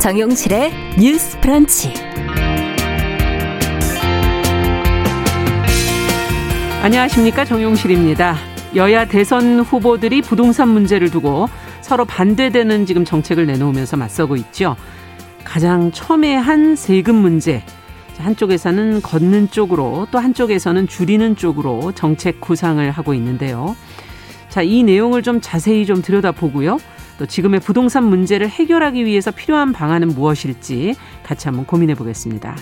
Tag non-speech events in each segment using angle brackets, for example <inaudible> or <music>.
정용실의 뉴스 프런치. 안녕하십니까. 정용실입니다. 여야 대선 후보들이 부동산 문제를 두고 서로 반대되는 지금 정책을 내놓으면서 맞서고 있죠. 가장 첨예한 세금 문제. 한쪽에서는 걷는 쪽으로 또 한쪽에서는 줄이는 쪽으로 정책 구상을 하고 있는데요. 자, 이 내용을 좀 자세히 좀 들여다보고요. 또 지금의 부동산 문제를 해결하기 위해서 필요한 방안은 무엇일지 같이 한번 고민해 보겠습니다.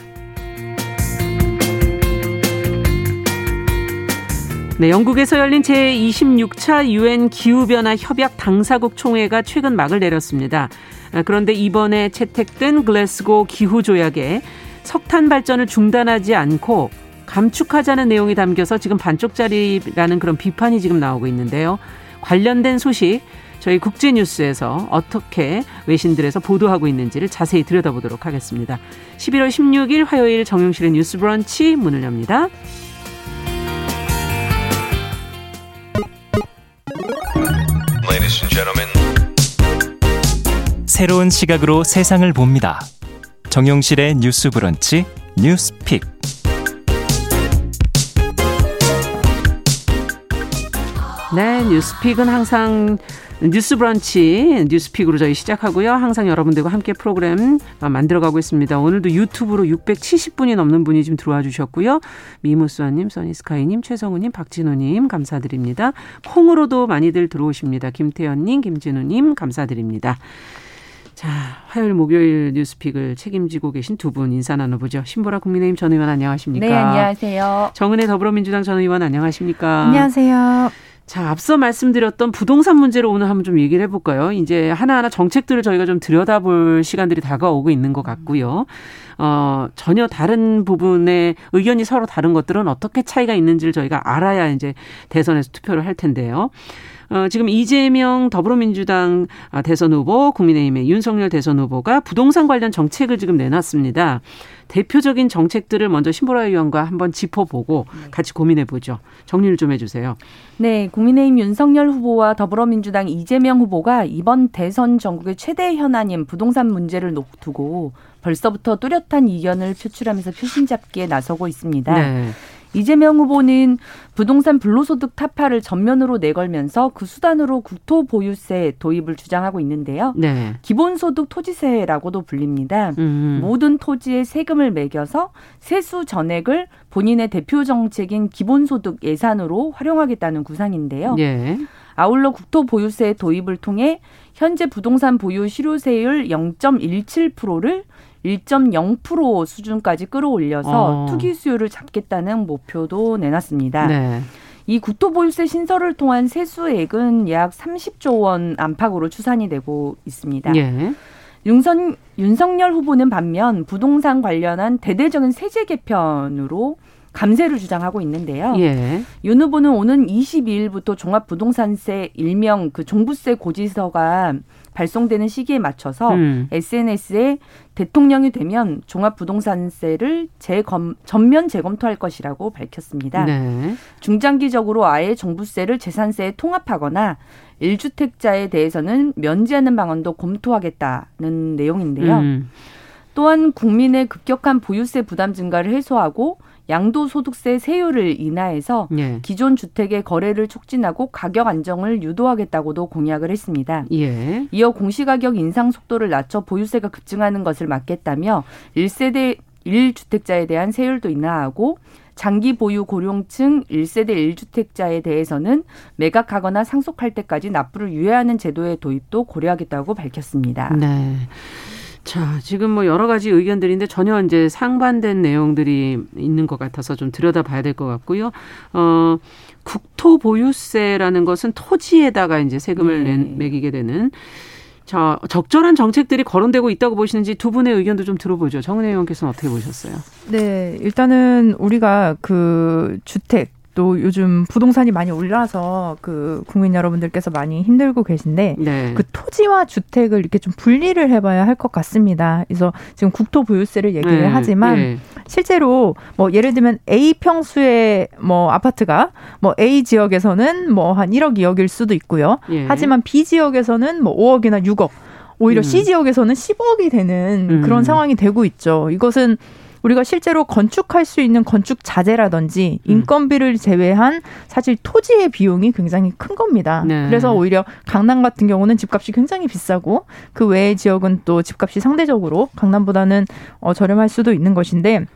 네, 영국에서 열린 제26차 유엔 기후변화 협약 당사국 총회가 최근 막을 내렸습니다. 아, 그런데 이번에 채택된 글래스고 기후조약에 석탄 발전을 중단하지 않고 감축하자는 내용이 담겨서 지금 반쪽짜리라는 그런 비판이 지금 나오고 있는데요. 관련된 소식 저희 국제뉴스에서 어떻게 외신들에서 보도하고 있는지를 자세히 들여다보도록 하겠습니다. 11월 16일 화요일 정용실의 뉴스 브런치 문을 엽니다. 새로운 시각으로 세상을 봅니다. 정용실의 뉴스 브런치 뉴스픽. 네, 뉴스픽은 항상 뉴스 브런치 뉴스픽으로 저희 시작하고요. 항상 여러분들과 함께 프로그램 만들어가고 있습니다. 오늘도 유튜브로 670분이 넘는 분이 지금 들어와 주셨고요. 미무수아님, 써니스카이님, 최성우님, 박진우님 감사드립니다. 콩으로도 많이들 들어오십니다. 김태현님, 김진우님 감사드립니다. 자, 화요일 목요일 뉴스픽을 책임지고 계신 두 분 인사 나눠보죠. 신보라 국민의힘 전 의원 안녕하십니까? 네, 안녕하세요. 정은혜 더불어민주당 전 의원 안녕하십니까? 안녕하세요. 자, 앞서 말씀드렸던 부동산 문제를 오늘 한번 좀 얘기를 해볼까요? 이제 하나하나 정책들을 저희가 좀 들여다볼 시간들이 다가오고 있는 것 같고요. 어, 전혀 다른 부분의 의견이 서로 다른 것들은 어떻게 차이가 있는지를 저희가 알아야 이제 대선에서 투표를 할 텐데요. 어, 지금 이재명 더불어민주당 아, 대선 후보, 국민의힘의 윤석열 대선 후보가 부동산 관련 정책을 지금 내놨습니다. 대표적인 정책들을 먼저 신보라 의원과 한번 짚어보고 네. 같이 고민해 보죠. 정리를 좀 해주세요. 네, 국민의힘 윤석열 후보와 더불어민주당 이재명 후보가 이번 대선 전국의 최대 현안인 부동산 문제를 두고 벌써부터 뚜렷한 이견을 표출하면서 표심 잡기에 나서고 있습니다. 네. 이재명 후보는 부동산 불로소득 타파를 전면으로 내걸면서 그 수단으로 국토 보유세 도입을 주장하고 있는데요. 네. 기본소득 토지세라고도 불립니다. 음. 모든 토지에 세금을 매겨서 세수 전액을 본인의 대표 정책인 기본소득 예산으로 활용하겠다는 구상인데요. 네. 아울러 국토 보유세 도입을 통해 현재 부동산 보유 실효세율 0.17%를 1.0% 수준까지 끌어올려서 어. 투기 수요를 잡겠다는 목표도 내놨습니다. 네. 이 국토보유세 신설을 통한 세수액은 약 30조 원 안팎으로 추산이 되고 있습니다. 예. 윤선, 윤석열 후보는 반면 부동산 관련한 대대적인 세제 개편으로 감세를 주장하고 있는데요. 예. 윤 후보는 오는 22일부터 종합부동산세 일명 그 종부세 고지서가 발송되는 시기에 맞춰서 음. SNS에 대통령이 되면 종합부동산세를 재검, 전면 재검토할 것이라고 밝혔습니다. 네. 중장기적으로 아예 종부세를 재산세에 통합하거나 1주택자에 대해서는 면제하는 방안도 검토하겠다는 내용인데요. 음. 또한 국민의 급격한 보유세 부담 증가를 해소하고 양도소득세 세율을 인하해서 예. 기존 주택의 거래를 촉진하고 가격 안정을 유도하겠다고도 공약을 했습니다. 예. 이어 공시가격 인상 속도를 낮춰 보유세가 급증하는 것을 막겠다며 1세대 1주택자에 대한 세율도 인하하고 장기 보유 고령층 1세대 1주택자에 대해서는 매각하거나 상속할 때까지 납부를 유예하는 제도의 도입도 고려하겠다고 밝혔습니다. 네. 자, 지금 뭐 여러 가지 의견들인데 전혀 이제 상반된 내용들이 있는 것 같아서 좀 들여다봐야 될 것 같고요. 어, 국토 보유세라는 것은 토지에다가 이제 세금을 네. 내, 매기게 되는 자, 적절한 정책들이 거론되고 있다고 보시는지 두 분의 의견도 좀 들어보죠. 정은혜 의원께서는 어떻게 보셨어요? 네, 일단은 우리가 그 주택 또 요즘 부동산이 많이 올라서 그 국민 여러분들께서 많이 힘들고 계신데 네. 그 토지와 주택을 이렇게 좀 분리를 해봐야 할 것 같습니다. 그래서 지금 국토 보유세를 얘기를 네. 하지만 네. 실제로 뭐 예를 들면 A 평수의 뭐 아파트가 뭐 A 지역에서는 뭐 한 1억 2억일 수도 있고요. 예. 하지만 B 지역에서는 뭐 5억이나 6억 오히려 음. C 지역에서는 10억이 되는 음. 그런 상황이 되고 있죠. 이것은 우리가 실제로 건축할 수 있는 건축 자재라든지 음. 인건비를 제외한 사실 토지의 비용이 굉장히 큰 겁니다. 네. 그래서 오히려 강남 같은 경우는 집값이 굉장히 비싸고 그 외의 지역은 또 집값이 상대적으로 강남보다는 어, 저렴할 수도 있는 것인데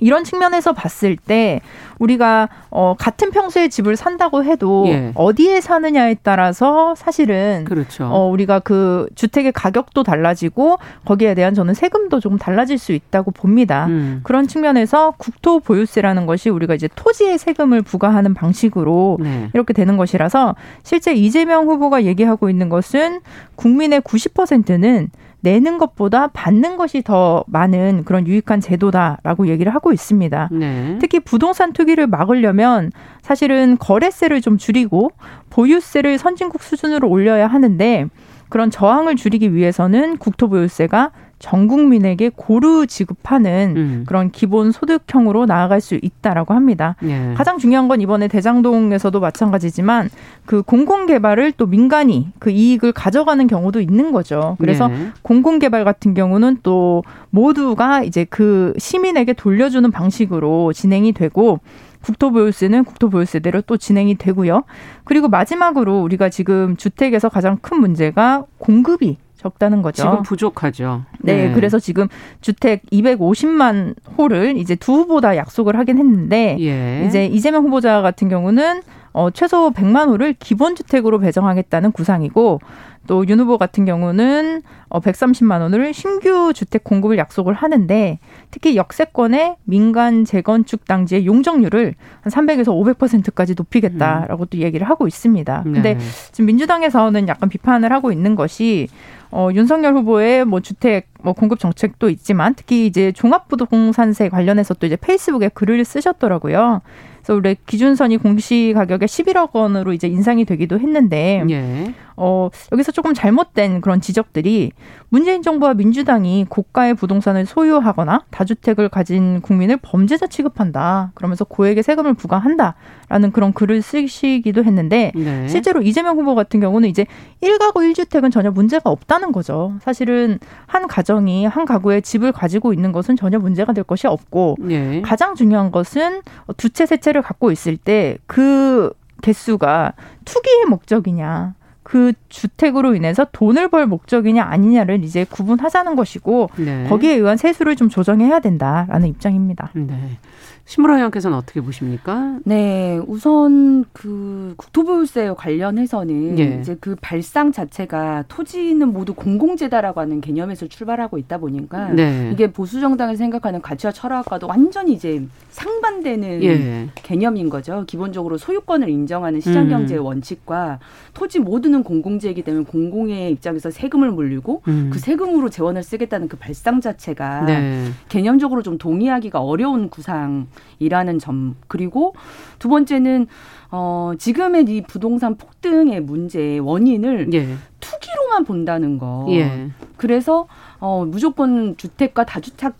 이런 측면에서 봤을 때 우리가 어 같은 평수의 집을 산다고 해도 예. 어디에 사느냐에 따라서 사실은 그렇죠. 어 우리가 그 주택의 가격도 달라지고 거기에 대한 저는 세금도 조금 달라질 수 있다고 봅니다. 음. 그런 측면에서 국토 보유세라는 것이 우리가 이제 토지의 세금을 부과하는 방식으로 네. 이렇게 되는 것이라서 실제 이재명 후보가 얘기하고 있는 것은 국민의 90%는 내는 것보다 받는 것이 더 많은 그런 유익한 제도다라고 얘기를 하고 있습니다. 네. 특히 부동산 투기를 막으려면 사실은 거래세를 좀 줄이고 보유세를 선진국 수준으로 올려야 하는데 그런 저항을 줄이기 위해서는 국토보유세가 전 국민에게 고루 지급하는 음. 그런 기본 소득형으로 나아갈 수 있다라고 합니다. 예. 가장 중요한 건 이번에 대장동에서도 마찬가지지만 그 공공 개발을 또 민간이 그 이익을 가져가는 경우도 있는 거죠. 그래서 예. 공공 개발 같은 경우는 또 모두가 이제 그 시민에게 돌려주는 방식으로 진행이 되고 국토보유세는 국토보유세대로 또 진행이 되고요. 그리고 마지막으로 우리가 지금 주택에서 가장 큰 문제가 공급이 적다는 거죠. 지금 부족하죠. 네, 네. 그래서 지금 주택 250만 호를 이제 두 후보 다 약속을 하긴 했는데 예. 이제 이재명 후보자 같은 경우는 어, 최소 100만 호를 기본주택으로 배정하겠다는 구상이고 또 윤 후보 같은 경우는 어, 130만 원을 신규 주택 공급을 약속을 하는데 특히 역세권의 민간 재건축 당지의 용적률을 한 300에서 500%까지 높이겠다라고 음. 또 얘기를 하고 있습니다. 근데 네. 지금 민주당에서는 약간 비판을 하고 있는 것이 어, 윤석열 후보의 뭐 주택 뭐 공급 정책도 있지만 특히 이제 종합부동산세 관련해서 또 이제 페이스북에 글을 쓰셨더라고요. 그래서 원래 기준선이 공시 가격에 11억 원으로 이제 인상이 되기도 했는데 예. 어, 여기서 조금 잘못된 그런 지적들이 문재인 정부와 민주당이 고가의 부동산을 소유하거나 다주택을 가진 국민을 범죄자 취급한다. 그러면서 고액의 세금을 부과한다라는 그런 글을 쓰시기도 했는데 네. 실제로 이재명 후보 같은 경우는 이제 1가구 1주택은 전혀 문제가 없다는 거죠. 사실은 한 가정이 한 가구에 집을 가지고 있는 것은 전혀 문제가 될 것이 없고 네. 가장 중요한 것은 두 채, 세 채를 갖고 있을 때 그 개수가 투기의 목적이냐 그 주택으로 인해서 돈을 벌 목적이냐 아니냐를 이제 구분하자는 것이고 네. 거기에 의한 세수를 좀 조정해야 된다라는 입장입니다. 네. 신무라 의원께서는 어떻게 보십니까? 네, 우선 그 국토보유세 관련해서는 예. 이제 그 발상 자체가 토지는 모두 공공재다라고 하는 개념에서 출발하고 있다 보니까 네. 이게 보수 정당을 생각하는 가치와 철학과도 완전히 이제 상반되는 예. 개념인 거죠. 기본적으로 소유권을 인정하는 시장 경제의 음. 원칙과 토지 모두는 공공재이기 때문에 공공의 입장에서 세금을 물리고 음. 그 세금으로 재원을 쓰겠다는 그 발상 자체가 네. 개념적으로 좀 동의하기가 어려운 구상. 이라는 점 그리고 두 번째는 어 지금의 이 부동산 폭등의 문제의 원인을 예. 투기로만 본다는 거. 예. 그래서 어 무조건 주택과 다주택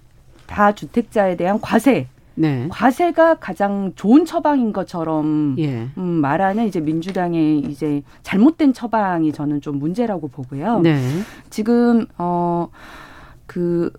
다주택자에 대한 과세 네. 과세가 가장 좋은 처방인 것처럼 예. 음, 말하는 이제 민주당의 이제 잘못된 처방이 저는 좀 문제라고 보고요. 네. 지금 어 그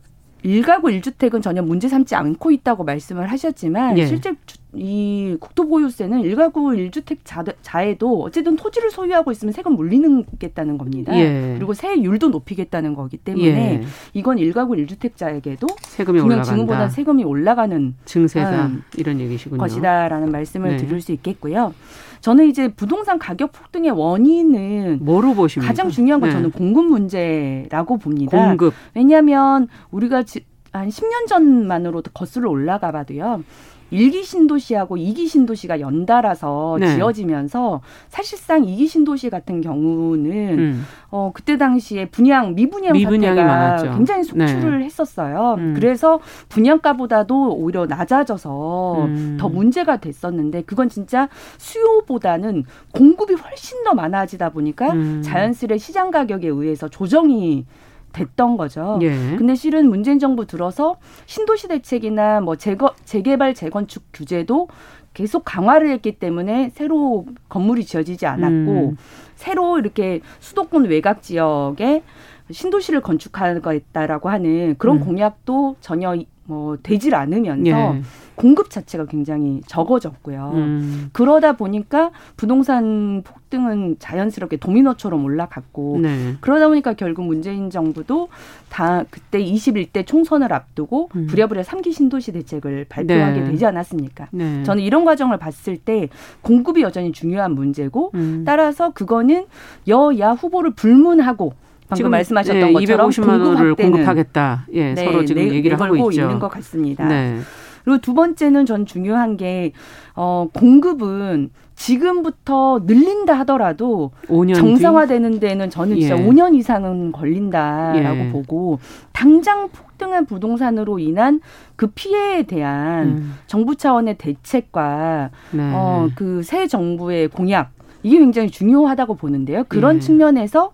일가구 일주택은 전혀 문제 삼지 않고 있다고 말씀을 하셨지만 예. 실제 주, 이 국토보유세는 일가구 일주택 자, 자에도 어쨌든 토지를 소유하고 있으면 세금 물리는겠다는 겁니다. 예. 그리고 세율도 높이겠다는 거기 때문에 예. 이건 일가구 일주택자에게도 세금이 올라간다. 증후보다 세금이 올라가는 증세다 음, 이런 얘기시군요. 것이다라는 말씀을 네. 드릴 수 있겠고요. 저는 이제 부동산 가격 폭등의 원인은 뭐로 보십니까? 가장 중요한 건 네. 저는 공급 문제라고 봅니다. 공급. 왜냐하면 우리가 한 10년 전만으로 거슬러 올라가 봐도요. 일기 신도시하고 이기 신도시가 연달아서 네. 지어지면서 사실상 이기 신도시 같은 경우는 음. 어 그때 당시에 분양 미분양 사태가 많았죠. 굉장히 속출을 네. 했었어요. 음. 그래서 분양가보다도 오히려 낮아져서 음. 더 문제가 됐었는데 그건 진짜 수요보다는 공급이 훨씬 더 많아지다 보니까 음. 자연스레 시장 가격에 의해서 조정이 됐던 거죠. 예. 근데 실은 문재인 정부 들어서 신도시 대책이나 뭐 재거, 재개발 재건축 규제도 계속 강화를 했기 때문에 새로 건물이 지어지지 않았고 음. 새로 이렇게 수도권 외곽 지역에 신도시를 건축하겠다라고 하는 그런 음. 공약도 전혀 뭐 되질 않으면서 예. 공급 자체가 굉장히 적어졌고요. 음. 그러다 보니까 부동산 폭등은 자연스럽게 도미노처럼 올라갔고 네. 그러다 보니까 결국 문재인 정부도 다 그때 21대 총선을 앞두고 음. 부랴부랴 삼기 신도시 대책을 발표하게 네. 되지 않았습니까? 네. 저는 이런 과정을 봤을 때 공급이 여전히 중요한 문제고 음. 따라서 그거는 여야 후보를 불문하고 지금 말씀하셨던 네, 것처럼 250만 원을 공급하겠다. 예, 네, 서로 지금 네, 얘기를 하고 있죠. 있는 것 같습니다. 네. 그리고 두 번째는 전 중요한 게 어, 공급은 지금부터 늘린다 하더라도 정상화되는 데는 저는 진짜 예. 5년 이상은 걸린다라고 예. 보고 당장 폭등한 부동산으로 인한 그 피해에 대한 음. 정부 차원의 대책과 네. 어, 그 새 정부의 공약 이게 굉장히 중요하다고 보는데요. 그런 예. 측면에서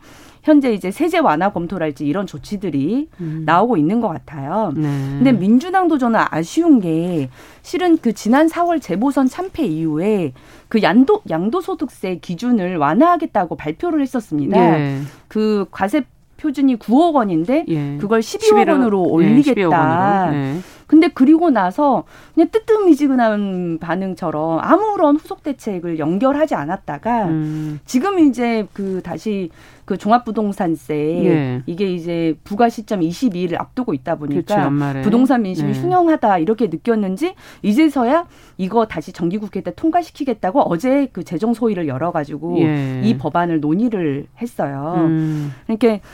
현재 이제 세제 완화 검토랄지 이런 조치들이 음. 나오고 있는 것 같아요. 네. 근데 민주당도 저는 아쉬운 게 실은 그 지난 4월 재보선 참패 이후에 그 양도 양도소득세 기준을 완화하겠다고 발표를 했었습니다. 예. 그 과세 표준이 9억 원인데 예. 그걸 12억 11억, 원으로 올리겠다. 예, 12억 원으로. 네. 근데 그리고 나서 그냥 뜨뜻미지근한 반응처럼 아무런 후속 대책을 연결하지 않았다가 음. 지금 이제 그 다시 그 종합부동산세 예. 이게 이제 부과 시점 22일을 앞두고 있다 보니까 그렇죠, 부동산 민심이 네. 흉흉하다 이렇게 느꼈는지 이제서야 이거 다시 정기국회 때 통과시키겠다고 어제 그 재정 소위를 열어가지고 예. 이 법안을 논의를 했어요. 음. 그러니까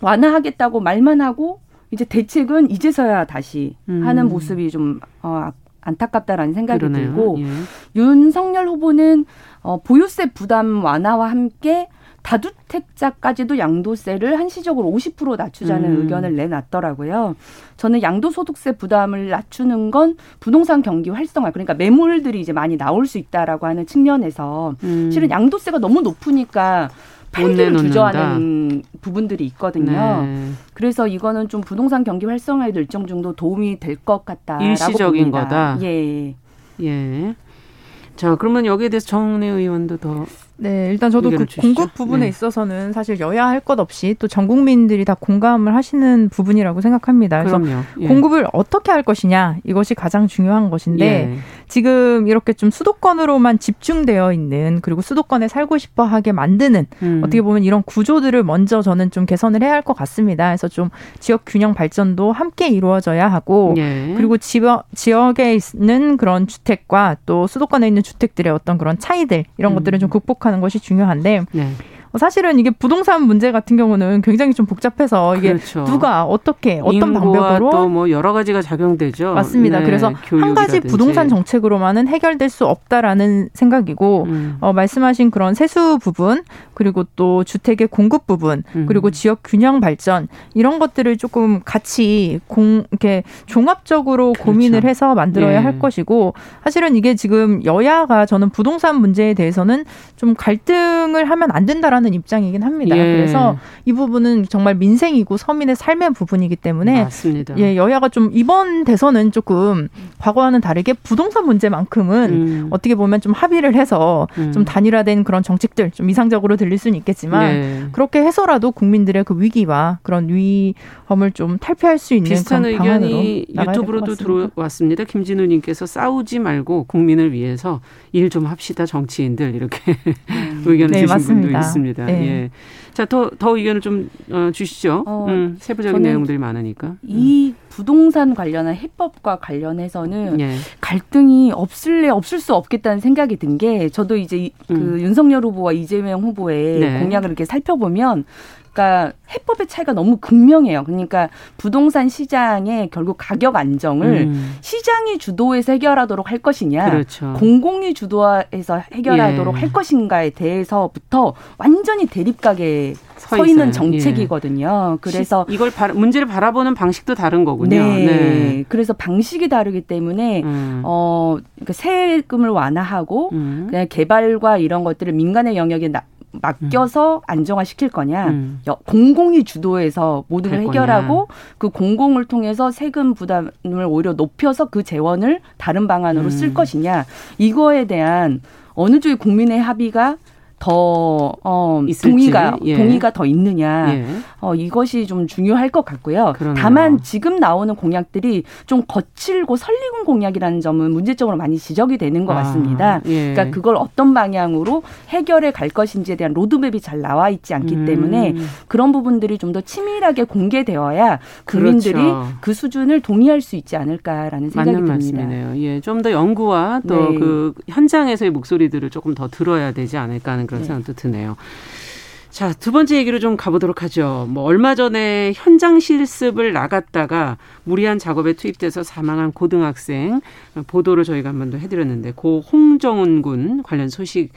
완화하겠다고 말만 하고 이제 대책은 이제서야 다시 음. 하는 모습이 좀 어, 안타깝다라는 생각이 그러네요. 들고 예. 윤석열 후보는 어, 보유세 부담 완화와 함께 다주택자까지도 양도세를 한시적으로 50% 낮추자는 음. 의견을 내놨더라고요. 저는 양도소득세 부담을 낮추는 건 부동산 경기 활성화 그러니까 매물들이 이제 많이 나올 수 있다라고 하는 측면에서 음. 실은 양도세가 너무 높으니까 팔기를 주저하는 부분들이 있거든요. 네. 그래서 이거는 좀 부동산 경기 활성화에도 일정 정도 도움이 될 것 같다라고 일시적인 봅니다. 거다. 예. 예. 자, 그러면 여기에 대해서 정내 의원도 더 네, 일단 저도 그 주시죠. 공급 부분에 네. 있어서는 사실 여야 할 것 없이 또 전 국민들이 다 공감을 하시는 부분이라고 생각합니다. 그래서 그럼요. 예. 공급을 어떻게 할 것이냐 이것이 가장 중요한 것인데 예. 지금 이렇게 좀 수도권으로만 집중되어 있는 그리고 수도권에 살고 싶어 하게 만드는 음. 어떻게 보면 이런 구조들을 먼저 저는 좀 개선을 해야 할 것 같습니다. 그래서 좀 지역 균형 발전도 함께 이루어져야 하고 예. 그리고 지역 지역에 있는 그런 주택과 또 수도권에 있는 주택들의 어떤 그런 차이들 이런 음. 것들은 좀 극복 하는 것이 중요한데 네. 뭐 사실은 이게 부동산 문제 같은 경우는 굉장히 좀 복잡해서 이게 그렇죠. 누가 어떻게 어떤 방법으로 또뭐 여러 가지가 작용되죠. 맞습니다. 네, 그래서 한 가지 부동산 정책으로만은 해결될 수 없다라는 생각이고 음. 어, 말씀하신 그런 세수 부분 그리고 또 주택의 공급 부분 음. 그리고 지역 균형 발전 이런 것들을 조금 같이 공 이렇게 종합적으로 그렇죠. 고민을 해서 만들어야 네. 할 것이고 사실은 이게 지금 여야가 저는 부동산 문제에 대해서는 좀 갈등을 하면 안 된다라는 하는 입장이긴 합니다. 예. 그래서 이 부분은 정말 민생이고 서민의 삶의 부분이기 때문에 맞습니다. 예, 여야가 좀 이번 대선은 조금 과거와는 다르게 부동산 문제만큼은 음. 어떻게 보면 좀 합의를 해서 음. 좀 단일화된 그런 정책들 좀 이상적으로 들릴 수는 있겠지만 예. 그렇게 해서라도 국민들의 그 위기와 그런 위험을 좀 탈피할 수 있는 비슷한 의견이 유튜브로도 들어왔습니다. 김진우 님께서 싸우지 말고 국민을 위해서 일 좀 합시다 정치인들 이렇게 음. <laughs> 의견을 네, 주신 맞습니다. 분도 있습니다. 있습니다. 네. 예. 자, 더, 더 의견을 좀 어, 주시죠. 어, 음, 세부적인 내용들이 많으니까. 이 음. 부동산 관련한 해법과 관련해서는 예. 갈등이 없을래 없을 수 없겠다는 생각이 든 게 저도 이제 음. 그 윤석열 후보와 이재명 후보의 네. 공약을 이렇게 살펴보면 그러니까 해법의 차이가 너무 극명해요. 그러니까 부동산 시장의 결국 가격 안정을 음. 시장이 주도해서 해결하도록 할 것이냐, 그렇죠. 공공이 주도해서 해결하도록 예. 할 것인가에 대해서부터 완전히 대립각에 서, 서 있는 정책이거든요. 예. 그래서 이걸 바, 문제를 바라보는 방식도 다른 거군요. 네. 네. 그래서 방식이 다르기 때문에 음. 어 그러니까 세금을 완화하고 음. 그냥 개발과 이런 것들을 민간의 영역에 나, 맡겨서 음. 안정화시킬 거냐, 음. 공공이 주도해서 모든 걸 해결하고 거냐. 그 공공을 통해서 세금 부담을 오히려 높여서 그 재원을 다른 방안으로 음. 쓸 것이냐, 이거에 대한 어느 쪽의 국민의 합의가 더 어, 동의가 예. 동의가 더 있느냐. 예. 어, 이것이 좀 중요할 것 같고요. 그러네요. 다만 지금 나오는 공약들이 좀 거칠고 설리군 공약이라는 점은 문제점으로 많이 지적이 되는 것 아, 같습니다. 예. 그러니까 그걸 어떤 방향으로 해결해 갈 것인지에 대한 로드맵이 잘 나와 있지 않기 음. 때문에 그런 부분들이 좀 더 치밀하게 공개되어야 국민들이 그렇죠. 그 수준을 동의할 수 있지 않을까라는 생각이 맞는 듭니다. 말씀이네요. 예, 좀 더 연구와 또그 네. 현장에서의 목소리들을 조금 더 들어야 되지 않을까 하는 그런 네. 생각도 드네요. 자, 두 번째 얘기로 좀 가보도록 하죠. 뭐, 얼마 전에 현장 실습을 나갔다가 무리한 작업에 투입돼서 사망한 고등학생 보도를 저희가 한 번 더 해드렸는데, 고 홍정훈 군 관련 소식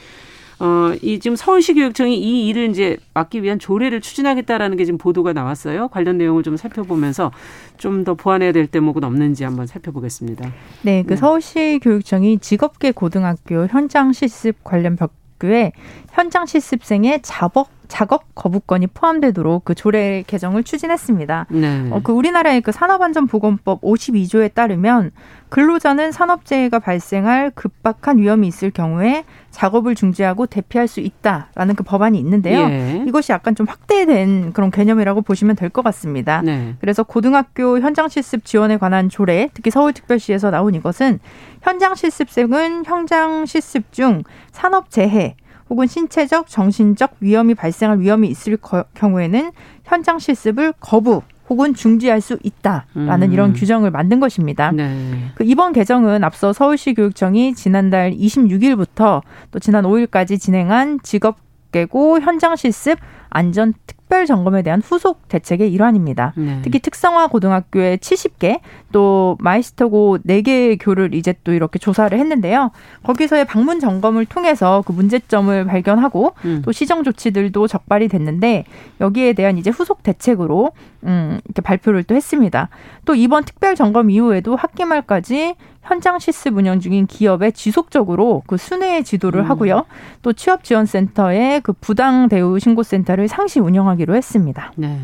어, 이 지금 서울시 교육청이 이 일을 이제 막기 위한 조례를 추진하겠다라는 게 지금 보도가 나왔어요. 관련 내용을 좀 살펴보면서 좀 더 보완해야 될 대목은 없는지 한번 살펴보겠습니다. 네, 그 네. 서울시 교육청이 직업계 고등학교 현장 실습 관련 벽교에 현장 실습생의 자법 작업 거부권이 포함되도록 그 조례 개정을 추진했습니다. 네. 어, 그 우리나라의 그 산업안전보건법 52조에 따르면 근로자는 산업재해가 발생할 급박한 위험이 있을 경우에 작업을 중지하고 대피할 수 있다라는 그 법안이 있는데요. 예. 이것이 약간 좀 확대된 그런 개념이라고 보시면 될 것 같습니다. 네. 그래서 고등학교 현장 실습 지원에 관한 조례, 특히 서울특별시에서 나온 이것은 현장 실습생은 현장 실습 중 산업재해 혹은 신체적, 정신적 위험이 발생할 위험이 있을 경우에는 현장 실습을 거부 혹은 중지할 수 있다라는 음. 이런 규정을 만든 것입니다. 네. 그 이번 개정은 앞서 서울시 교육청이 지난달 26일부터 또 지난 5일까지 진행한 직업 계고 현장 실습 안전 특 별 점검에 대한 후속 대책의 일환입니다. 네. 특히 특성화 고등학교에 70개 또 마이스터고 4개의 교를 이제 또 이렇게 조사를 했는데요. 거기서의 방문 점검을 통해서 그 문제점을 발견하고 음. 또 시정 조치들도 적발이 됐는데 여기에 대한 이제 후속 대책으로 음 이렇게 발표를 또 했습니다. 또 이번 특별 점검 이후에도 학기 말까지 현장 실습 운영 중인 기업에 지속적으로 그 순회 지도를 음. 하고요. 또 취업 지원센터에 그 부당 대우 신고 센터를 상시 운영하기 로 했습니다. 네.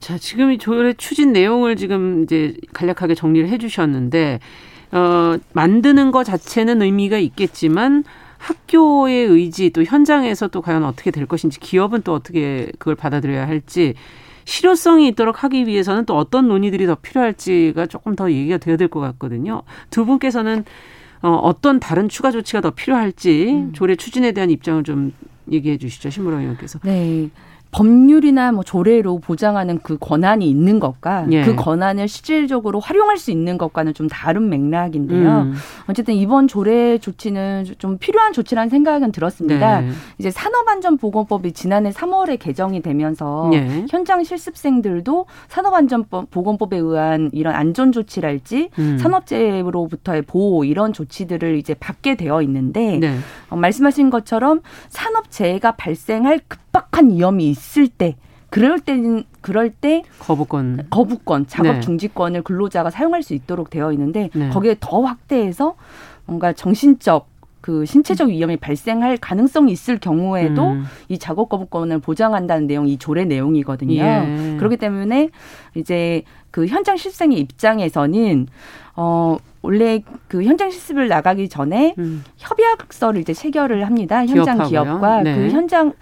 자, 지금 이 조례 추진 내용을 지금 이제 간략하게 정리를 해 주셨는데 어, 만드는 것 자체는 의미가 있겠지만 학교의 의지 또 현장에서 또 과연 어떻게 될 것인지 기업은 또 어떻게 그걸 받아들여야 할지 실효성이 있도록 하기 위해서는 또 어떤 논의들이 더 필요할지가 조금 더 얘기가 되어야 될 것 같거든요. 두 분께서는 어, 어떤 다른 추가 조치가 더 필요할지 음. 조례 추진에 대한 입장을 좀 얘기해 주시죠, 신무라 의원께서. 네. 법률이나 뭐 조례로 보장하는 그 권한이 있는 것과 예. 그 권한을 실질적으로 활용할 수 있는 것과는 좀 다른 맥락인데요. 음. 어쨌든 이번 조례 조치는 좀 필요한 조치라는 생각은 들었습니다. 네. 이제 산업안전보건법이 지난해 3월에 개정이 되면서 예. 현장 실습생들도 산업안전보건법에 의한 이런 안전 조치랄지 음. 산업재해로부터의 보호 이런 조치들을 이제 받게 되어 있는데 네. 어, 말씀하신 것처럼 산업재해가 발생할 급 박한 위험이 있을 때 그럴 때는 그럴 때 거부권 거부권 작업 네. 중지권을 근로자가 사용할 수 있도록 되어 있는데 네. 거기에 더 확대해서 뭔가 정신적 그 신체적 위험이 발생할 가능성이 있을 경우에도 음. 이 작업 거부권을 보장한다는 내용이 이 조례 내용이거든요. 예. 그렇기 때문에 이제 그 현장 실생의 입장에서는 어 원래 그 현장 실습을 나가기 전에 음. 협약서를 이제 체결을 합니다. 현장 기업하고요. 기업과 네. 그 현장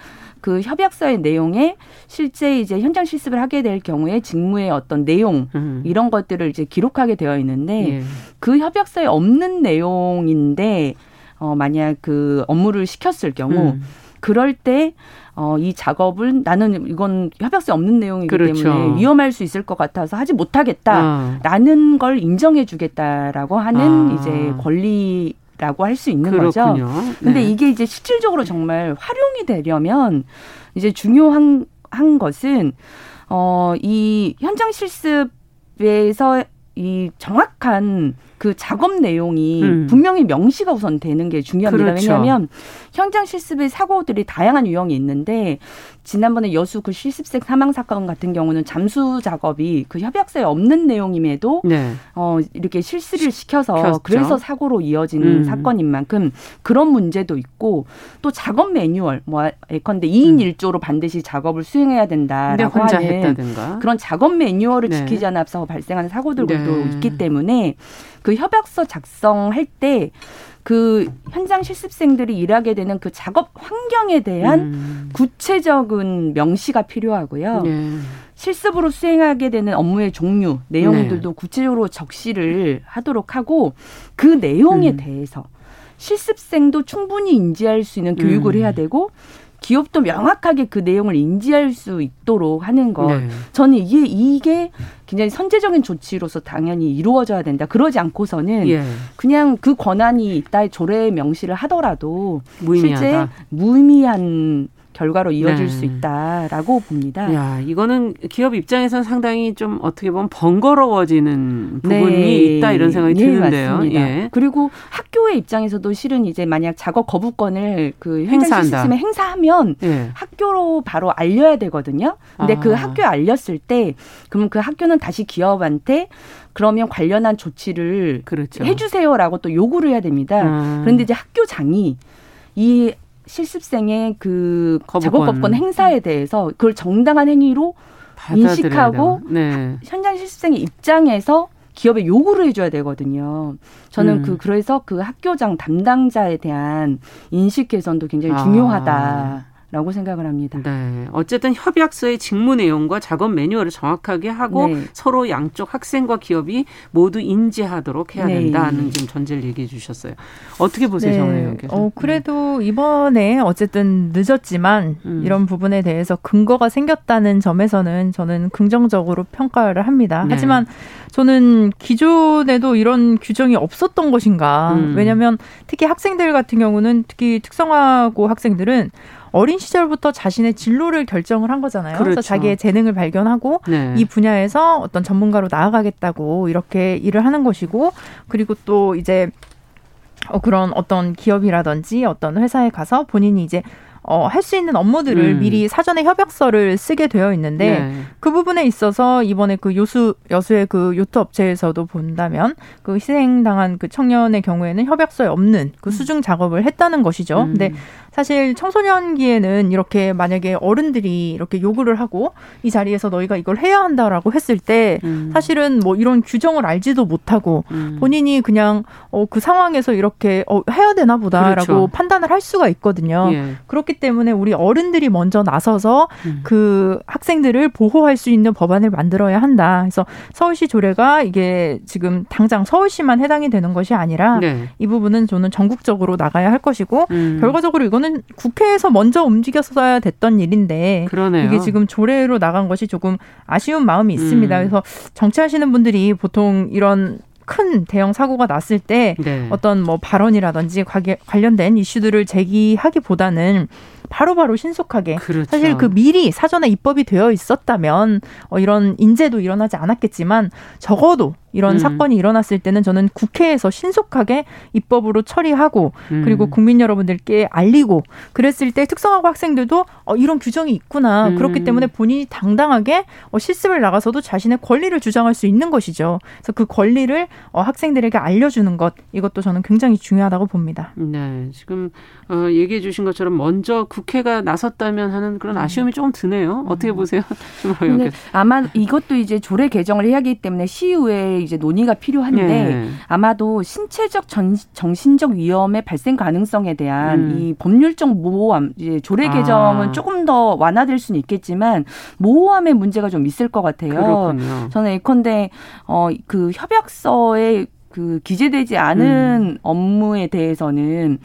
그 협약서의 내용에 실제 이제 현장 실습을 하게 될 경우에 직무의 어떤 내용 음. 이런 것들을 이제 기록하게 되어 있는데 예. 그 협약서에 없는 내용인데 어 만약 그 업무를 시켰을 경우 음. 그럴 때 어, 이 작업은 나는 이건 협약서에 없는 내용이기 그렇죠. 때문에 위험할 수 있을 것 같아서 하지 못하겠다라는 어. 걸 인정해 주겠다라고 하는 아. 이제 권리 라고 할 수 있는 그렇군요. 거죠. 근데 네. 이게 이제 실질적으로 정말 활용이 되려면 이제 중요한 한 것은 어 이 현장 실습에서 이 정확한 그 작업 내용이 음. 분명히 명시가 우선 되는 게 중요합니다. 그렇죠. 왜냐하면 현장 실습의 사고들이 다양한 유형이 있는데 지난번에 여수 그 실습생 사망 사건 같은 경우는 잠수 작업이 그 협약서에 없는 내용임에도 네. 어 이렇게 실수를 시켜서 시켰죠. 그래서 사고로 이어진 음. 사건인 만큼 그런 문제도 있고 또 작업 매뉴얼 뭐 예컨대 2인 음. 1조로 반드시 작업을 수행해야 된다라고 하는 했다든가. 그런 작업 매뉴얼을 네. 지키지 않아서 발생하는 사고들도 네. 네. 있기 때문에 그 협약서 작성할 때 그 현장 실습생들이 일하게 되는 그 작업 환경에 대한 음. 구체적인 명시가 필요하고요. 네. 실습으로 수행하게 되는 업무의 종류, 내용들도 네. 구체적으로 적시를 하도록 하고 그 내용에 음. 대해서 실습생도 충분히 인지할 수 있는 교육을 음. 해야 되고 기업도 명확하게 그 내용을 인지할 수 있도록 하는 것. 네. 저는 이게 이게 굉장히 선제적인 조치로서 당연히 이루어져야 된다. 그러지 않고서는 예. 그냥 그 권한이 있다의 조례 명시를 하더라도 무의미하다. 실제 무의미한 결과로 이어질 네. 수 있다라고 봅니다. 야, 이거는 기업 입장에서는 상당히 좀 어떻게 보면 번거로워지는 부분이 네. 있다 이런 생각이 네, 드는데요. 맞습니다. 예. 그리고 학교의 입장에서도 실은 이제 만약 작업 거부권을 그 행사 시스템에 행사하면 예. 학교로 바로 알려야 되거든요. 근데 그 아. 그 학교에 알렸을 때 그러면 그 학교는 다시 기업한테 그러면 관련한 조치를 그렇죠. 해주세요라고 또 요구를 해야 됩니다. 아. 그런데 이제 학교장이 이 실습생의 그 거부권. 작업법권 행사에 대해서 그걸 정당한 행위로 인식하고 네. 현장 실습생의 입장에서 기업에 요구를 해줘야 되거든요. 저는 음. 그 그래서 그 학교장 담당자에 대한 인식 개선도 굉장히 중요하다. 아. 라고 생각을 합니다. 네. 어쨌든 협약서의 직무 내용과 작업 매뉴얼을 정확하게 하고 네. 서로 양쪽 학생과 기업이 모두 인지하도록 해야 네. 된다는 지금 전제를 얘기해 주셨어요. 어떻게 보세요, 네. 정혜영 교수? 어, 그래도 이번에 어쨌든 늦었지만 음. 이런 부분에 대해서 근거가 생겼다는 점에서는 저는 긍정적으로 평가를 합니다. 네. 하지만 저는 기존에도 이런 규정이 없었던 것인가? 음. 왜냐하면 특히 학생들 같은 경우는 특히 특성화고 학생들은 어린 시절부터 자신의 진로를 결정을 한 거잖아요. 그렇죠. 그래서 자기의 재능을 발견하고 네. 이 분야에서 어떤 전문가로 나아가겠다고 이렇게 일을 하는 것이고 그리고 또 이제 어, 그런 어떤 기업이라든지 어떤 회사에 가서 본인이 이제 어, 할 수 있는 업무들을 음. 미리 사전에 협약서를 쓰게 되어 있는데 네. 그 부분에 있어서 이번에 그 요수 여수의 그 요트 업체에서도 본다면 그 희생당한 그 청년의 경우에는 협약서에 없는 그 음. 수중 작업을 했다는 것이죠. 음. 근데 사실 청소년기에는 이렇게 만약에 어른들이 이렇게 요구를 하고 이 자리에서 너희가 이걸 해야 한다라고 했을 때 음. 사실은 뭐 이런 규정을 알지도 못하고 음. 본인이 그냥 어, 그 상황에서 이렇게 어, 해야 되나 보다라고 그렇죠. 판단을 할 수가 있거든요. 예. 그렇기 때문에 우리 어른들이 먼저 나서서 음. 그 학생들을 보호할 수 있는 법안을 만들어야 한다. 그래서 서울시 조례가 이게 지금 당장 서울시만 해당이 되는 것이 아니라 네. 이 부분은 저는 전국적으로 나가야 할 것이고 음. 결과적으로 이건 이거는 국회에서 먼저 움직였어야 됐던 일인데 그러네요. 이게 지금 조례로 나간 것이 조금 아쉬운 마음이 있습니다. 음. 그래서 정치하시는 분들이 보통 이런 큰 대형 사고가 났을 때 네. 어떤 뭐 발언이라든지 관련된 이슈들을 제기하기보다는 바로바로 바로 신속하게 그렇죠. 사실 그 미리 사전에 입법이 되어 있었다면 어, 이런 인재도 일어나지 않았겠지만 적어도 이런 음. 사건이 일어났을 때는 저는 국회에서 신속하게 입법으로 처리하고 음. 그리고 국민 여러분들께 알리고 그랬을 때 특성화고 학생들도 어, 이런 규정이 있구나 음. 그렇기 때문에 본인이 당당하게 어, 실습을 나가서도 자신의 권리를 주장할 수 있는 것이죠. 그래서 그 권리를 어, 학생들에게 알려주는 것 이것도 저는 굉장히 중요하다고 봅니다. 네, 지금 어, 얘기해 주신 것처럼 먼저 국회가 나섰다면 하는 그런 아쉬움이 조금 드네요. 어떻게 음. 보세요? <laughs> 네, 아마 이것도 이제 조례 개정을 해야 하기 때문에 시의회 이제 논의가 필요한데 네. 아마도 신체적 전, 정신적 위험의 발생 가능성에 대한 음. 이 법률적 모호함 이제 조례 아. 개정은 아. 조금 더 완화될 수는 있겠지만 모호함의 문제가 좀 있을 것 같아요. 그렇군요. 저는 예컨대 어그 협약서에 그 기재되지 않은 음. 업무에 대해서는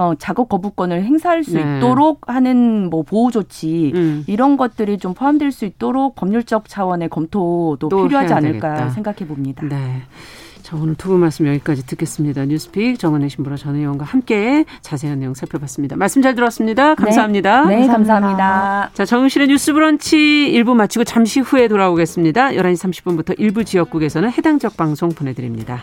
어, 작업 거부권을 행사할 수 네. 있도록 하는 뭐 보호 조치 음. 이런 것들이 좀 포함될 수 있도록 법률적 차원의 검토도 필요하지 않을까. 생각해 봅니다. 네. 자, 오늘 두 분 말씀 여기까지 듣겠습니다. 뉴스픽 정은혜 신부라 전 의원과 함께 자세한 내용 살펴봤습니다. 말씀 잘 들었습니다. 감사합니다. 네, 네 감사합니다. 감사합니다. 자, 정은실의 뉴스 브런치 1부 마치고 잠시 후에 돌아오겠습니다. 11시 30분부터 일부 지역국에서는 해당 지역 방송 보내드립니다.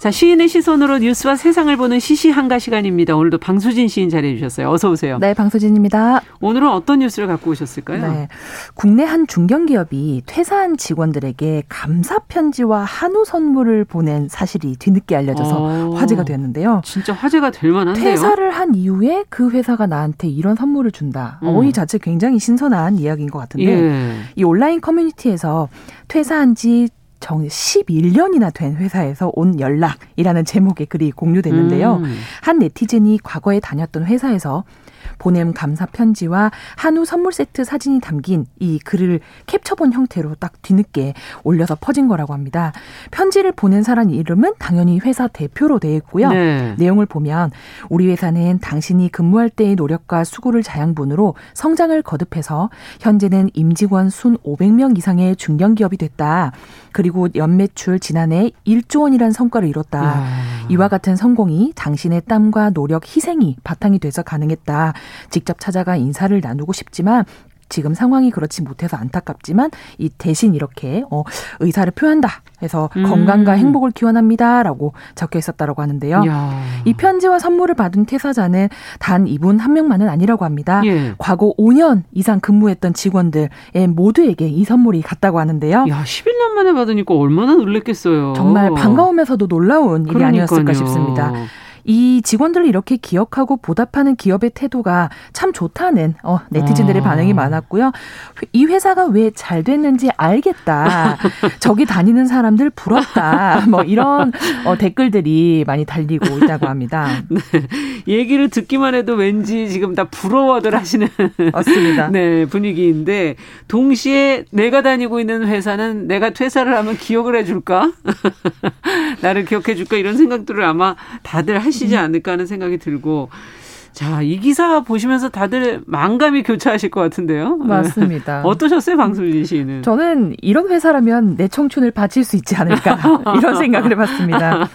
자, 시인의 시선으로 뉴스와 세상을 보는 시시한가 시간입니다. 오늘도 방수진 시인 자리해 주셨어요. 어서 오세요. 네, 방수진입니다. 오늘은 어떤 뉴스를 갖고 오셨을까요? 네. 국내 한 중견기업이 퇴사한 직원들에게 감사 편지와 한우 선물을 보낸 사실이 뒤늦게 알려져서 어, 화제가 되었는데요. 진짜 화제가 될 만한데요. 퇴사를 한 이후에 그 회사가 나한테 이런 선물을 준다. 음. 어이 자체 굉장히 신선한 이야기인 것 같은데 예. 이 온라인 커뮤니티에서 퇴사한 지 정 11년이나 된 회사에서 온 연락이라는 제목의 글이 공유됐는데요. 음. 한 네티즌이 과거에 다녔던 회사에서 보냄 감사 편지와 한우 선물 세트 사진이 담긴 이 글을 캡처본 형태로 딱 뒤늦게 올려서 퍼진 거라고 합니다. 편지를 보낸 사람 이름은 당연히 회사 대표로 되어 있고요. 네. 내용을 보면 우리 회사는 당신이 근무할 때의 노력과 수고를 자양분으로 성장을 거듭해서 현재는 임직원 순 500명 이상의 중견기업이 됐다. 그리고 연매출 지난해 1조 원이라는 성과를 이뤘다. 야. 이와 같은 성공이 당신의 땀과 노력, 희생이 바탕이 돼서 가능했다. 직접 찾아가 인사를 나누고 싶지만 지금 상황이 그렇지 못해서 안타깝지만 이 대신 이렇게 어 의사를 표한다 해서 음. 건강과 행복을 기원합니다라고 적혀 있었다라고 하는데요. 야. 이 편지와 선물을 받은 퇴사자는 단 이분 한 명만은 아니라고 합니다. 예. 과거 5년 이상 근무했던 직원들 모두에게 이 선물이 갔다고 하는데요. 야, 11년 만에 받으니까 얼마나 놀랬겠어요. 정말 반가우면서도 놀라운 일이 그러니까요. 아니었을까 싶습니다. 이 직원들을 이렇게 기억하고 보답하는 기업의 태도가 참 좋다는 어, 네티즌들의 아. 반응이 많았고요. 이 회사가 왜 잘 됐는지 알겠다. <laughs> 저기 다니는 사람들 부럽다. 뭐 이런 어, 댓글들이 많이 달리고 있다고 합니다. <laughs> 네. 얘기를 듣기만 해도 왠지 지금 다 부러워들 하시는 맞습니다. <laughs> 네, 분위기인데 동시에 내가 다니고 있는 회사는 내가 퇴사를 하면 기억을 해 줄까? 나를 기억해 줄까? 이런 생각들을 아마 다들 하시 하시지 않을까 하는 생각이 들고 자, 이 기사 보시면서 다들 만감이 교차하실 것 같은데요. 맞습니다. <laughs> 어떠셨어요, 방송진 씨는? 저는 이런 회사라면 내 청춘을 바칠 수 있지 않을까 <laughs> 이런 생각을 해봤습니다.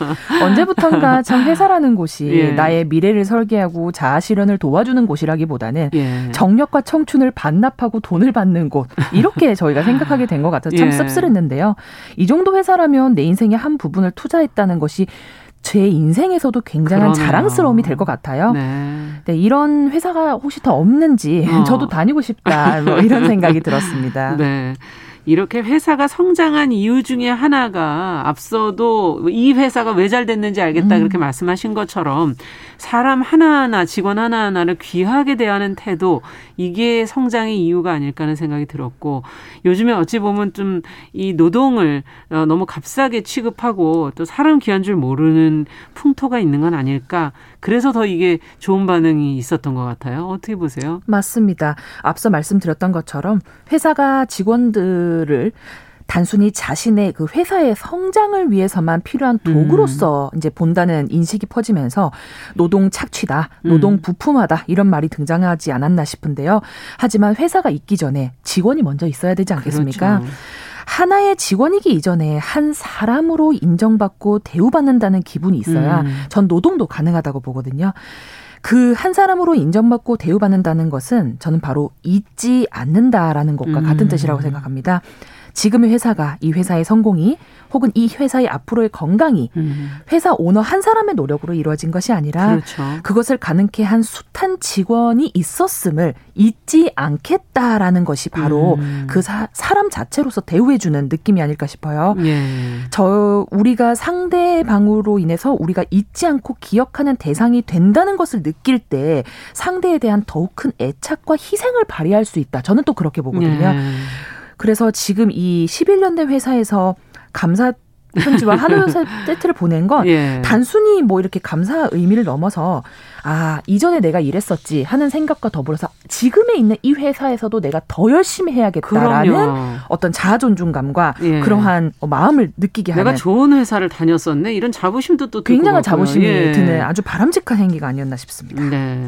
언제부턴가 참 회사라는 곳이 예. 나의 미래를 설계하고 자아 실현을 도와주는 곳이라기보다는 예. 정력과 청춘을 반납하고 돈을 받는 곳 이렇게 저희가 생각하게 된 것 같아서 참 예. 씁쓸했는데요. 이 정도 회사라면 내 인생의 한 부분을 투자했다는 것이 제 인생에서도 굉장한 그러네요. 자랑스러움이 될 것 같아요. 네. 네. 이런 회사가 혹시 더 없는지 어. <laughs> 저도 다니고 싶다 뭐 이런 <laughs> 생각이 들었습니다. 네. 이렇게 회사가 성장한 이유 중에 하나가 앞서도 이 회사가 왜 잘 됐는지 알겠다 음. 그렇게 말씀하신 것처럼 사람 하나하나 직원 하나하나를 귀하게 대하는 태도 이게 성장의 이유가 아닐까 하는 생각이 들었고 요즘에 어찌 보면 좀 이 노동을 어, 너무 값싸게 취급하고 또 사람 귀한 줄 모르는 풍토가 있는 건 아닐까 그래서 더 이게 좋은 반응이 있었던 것 같아요. 어떻게 보세요? 맞습니다. 앞서 말씀드렸던 것처럼 회사가 직원들을 단순히 자신의 그 회사의 성장을 위해서만 필요한 도구로서 음. 이제 본다는 인식이 퍼지면서 노동 착취다, 노동 음. 부품화다 이런 말이 등장하지 않았나 싶은데요. 하지만 회사가 있기 전에 직원이 먼저 있어야 되지 않겠습니까? 그렇죠. 하나의 직원이기 이전에 한 사람으로 인정받고 대우받는다는 기분이 있어야 음. 전 노동도 가능하다고 보거든요. 그 한 사람으로 인정받고 대우받는다는 것은 저는 바로 잊지 않는다라는 것과 같은 음. 뜻이라고 생각합니다. 지금의 회사가 이 회사의 성공이 혹은 이 회사의 앞으로의 건강이 음. 회사 오너 한 사람의 노력으로 이루어진 것이 아니라 그렇죠. 그것을 가능케 한 숱한 직원이 있었음을 잊지 않겠다라는 것이 바로 음. 그 사, 람 자체로서 대우해주는 느낌이 아닐까 싶어요. 예. 저 우리가 상대방으로 인해서 우리가 잊지 않고 기억하는 대상이 된다는 것을 느낄 때 상대에 대한 더욱 큰 애착과 희생을 발휘할 수 있다. 저는 또 그렇게 보거든요. 예. 그래서 지금 이 11년 된 회사에서 감사 편지와 <laughs> 한우 세트를 보낸 건 예. 단순히 뭐 이렇게 감사 의미를 넘어서 아 이전에 내가 이랬었지 하는 생각과 더불어서 지금에 있는 이 회사에서도 내가 더 열심히 해야겠다라는 그럼요. 어떤 자아 존중감과 예. 그러한 마음을 느끼게 하는 내가 좋은 회사를 다녔었네 이런 자부심도 또 굉장한 자부심이 예. 드는 아주 바람직한 행기가 아니었나 싶습니다. 네.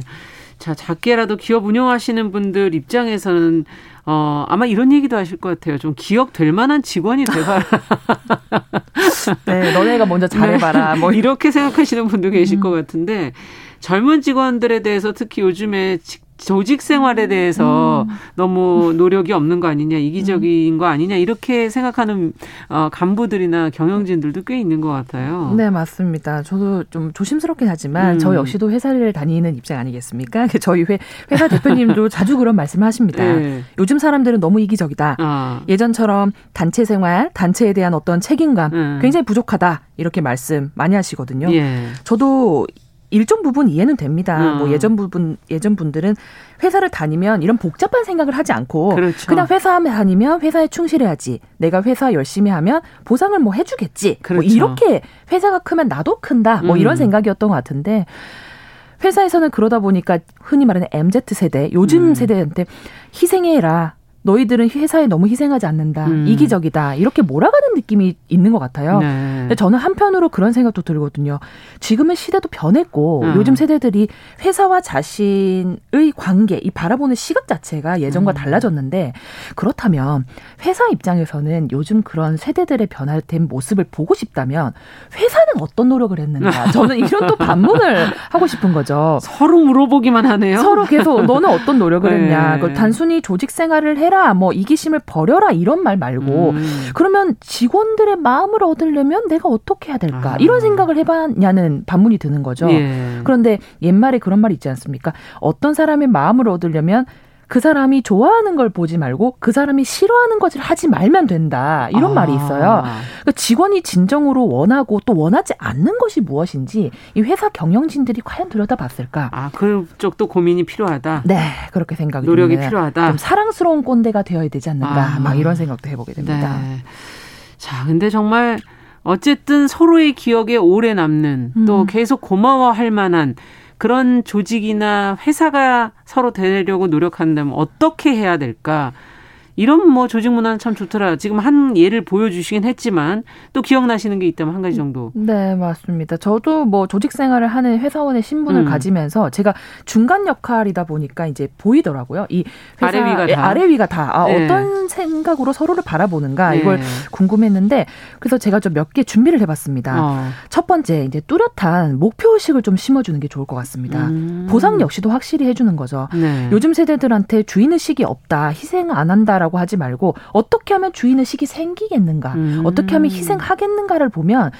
자, 작게라도 기업 운영하시는 분들 입장에서는 어, 아마 이런 얘기도 하실 것 같아요. 좀 기억될 만한 직원이 돼봐라. <laughs> 네, 너네가 먼저 잘해봐라. 네. 뭐 이렇게 생각하시는 분도 계실 음. 것 같은데 젊은 직원들에 대해서 특히 요즘에 조직 생활에 대해서 음. 너무 노력이 없는 거 아니냐, 이기적인 음. 거 아니냐, 이렇게 생각하는 어, 간부들이나 경영진들도 꽤 있는 것 같아요. 네, 맞습니다. 저도 좀 조심스럽긴 하지만 음. 저 역시도 회사를 다니는 입장 아니겠습니까? <laughs> 저희 회, 회사 대표님도 <laughs> 자주 그런 말씀을 하십니다. 네. 요즘 사람들은 너무 이기적이다. 아. 예전처럼 단체 생활, 단체에 대한 어떤 책임감 음. 굉장히 부족하다. 이렇게 말씀 많이 하시거든요. 예. 저도 일정 부분 이해는 됩니다. 뭐 음. 뭐 예전 부분 예전 분들은 회사를 다니면 이런 복잡한 생각을 하지 않고 그렇죠. 그냥 회사 다니면 회사에 충실해야지. 내가 회사 열심히 하면 보상을 뭐 해주겠지. 뭐 그렇죠. 뭐 이렇게 회사가 크면 나도 큰다. 뭐 음. 이런 생각이었던 것 같은데 회사에서는 그러다 보니까 흔히 말하는 MZ 세대, 요즘 음. 세대한테 희생해라. 너희들은 회사에 너무 희생하지 않는다. 음. 이기적이다. 이렇게 몰아가는 느낌이 있는 것 같아요. 네. 근데 저는 한편으로 그런 생각도 들거든요. 지금은 시대도 변했고 음. 요즘 세대들이 회사와 자신의 관계, 이 바라보는 시각 자체가 예전과 음. 달라졌는데 그렇다면 회사 입장에서는 요즘 그런 세대들의 변화된 모습을 보고 싶다면 회사는 어떤 노력을 했는가? <laughs> 저는 이런 또 반문을 하고 싶은 거죠. 서로 물어보기만 하네요. 서로 계속 너는 어떤 노력을 네. 했냐? 단순히 조직 생활을 해라 해라, 뭐 이기심을 버려라 이런 말 말고 음. 그러면 직원들의 마음을 얻으려면 내가 어떻게 해야 될까 아. 이런 생각을 해봤냐는 반문이 드는 거죠. 예. 그런데 옛말에 그런 말 있지 않습니까? 어떤 사람의 마음을 얻으려면 그 사람이 좋아하는 걸 보지 말고 그 사람이 싫어하는 것을 하지 말면 된다. 이런 아. 말이 있어요. 그러니까 직원이 진정으로 원하고 또 원하지 않는 것이 무엇인지 이 회사 경영진들이 과연 들여다봤을까? 아, 그쪽도 고민이 필요하다. 네, 그렇게 생각이 노력이 듭니다. 필요하다. 좀 사랑스러운 꼰대가 되어야 되지 않는가? 아. 막 이런 생각도 해보게 됩니다. 네. 자, 근데 정말 어쨌든 서로의 기억에 오래 남는 또 음. 계속 고마워할 만한 그런 조직이나 회사가 서로 되려고 노력한다면 어떻게 해야 될까? 이런 뭐 조직 문화는 참 좋더라. 지금 한 예를 보여주시긴 했지만 또 기억나시는 게 있다면 한 가지 정도. 네, 맞습니다. 저도 뭐 조직 생활을 하는 회사원의 신분을 음. 가지면서 제가 중간 역할이다 보니까 이제 보이더라고요. 이 회사 아래 위가 다, 아래 위가 다 아, 네. 어떤 생각으로 서로를 바라보는가 네. 이걸 궁금했는데 그래서 제가 좀 몇 개 준비를 해봤습니다. 어. 첫 번째 이제 뚜렷한 목표 의식을 좀 심어주는 게 좋을 것 같습니다. 음. 보상 역시도 확실히 해주는 거죠. 네. 요즘 세대들한테 주인 의식이 없다, 희생 안 한다라고 라고 하지 말고 어떻게 하면 주인 의 식이 생기겠는가, 음. 어떻게 하면 희생하겠는가를 보면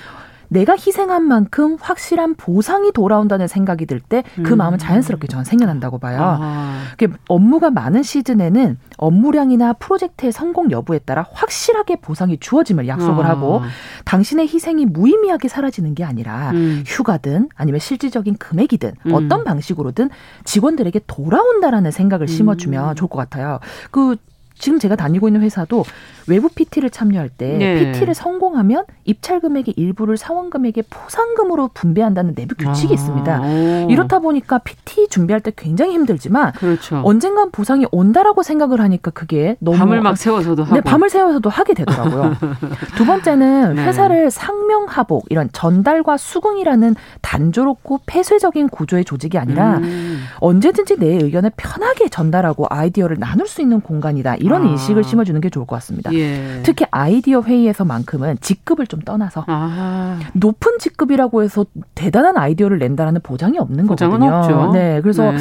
내가 희생한 만큼 확실한 보상이 돌아온다는 생각이 들 때그 음. 마음은 자연스럽게 저는 생겨난다고 봐요. 아. 업무가 많은 시즌에는 업무량이나 프로젝트의 성공 여부에 따라 확실하게 보상이 주어짐을 약속을 아. 하고 당신의 희생이 무의미하게 사라지는 게 아니라 음. 휴가든 아니면 실질적인 금액이든 음. 어떤 방식으로든 직원들에게 돌아온다라는 생각을 심어주면 음. 좋을 것 같아요. 그 지금 제가 다니고 있는 회사도 외부 PT를 참여할 때 네. PT를 성공하면 입찰 금액의 일부를 사원 금액의 포상금으로 분배한다는 내부 규칙이 아, 있습니다. 오. 이렇다 보니까 PT 준비할 때 굉장히 힘들지만 그렇죠. 언젠간 보상이 온다라고 생각을 하니까 그게 너무 밤을 막 세워서도 하고 네, 밤을 세워서도 하게 되더라고요. <laughs> 두 번째는 네. 회사를 상명하복 이런 전달과 수긍이라는 단조롭고 폐쇄적인 구조의 조직이 아니라 음. 언제든지 내 의견을 편하게 전달하고 아이디어를 나눌 수 있는 공간이다. 이런 아. 인식을 심어주는 게 좋을 것 같습니다. 예. 특히 아이디어 회의에서만큼은 직급을 좀 떠나서 아. 높은 직급이라고 해서 대단한 아이디어를 낸다라는 보장이 없는 거거든요. 없죠. 네, 그래서 네.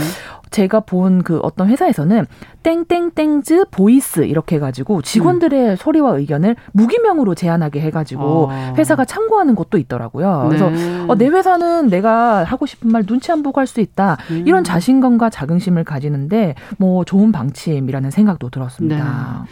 제가 본 그 어떤 회사에서는 땡땡땡's voice 이렇게 해가지고 직원들의 음. 소리와 의견을 무기명으로 제안하게 해가지고 어. 회사가 참고하는 곳도 있더라고요. 네. 그래서 어, 내 회사는 내가 하고 싶은 말 눈치 안 보고 할 수 있다 음. 이런 자신감과 자긍심을 가지는데 뭐 좋은 방침이라는 생각도 들었습니다. 네.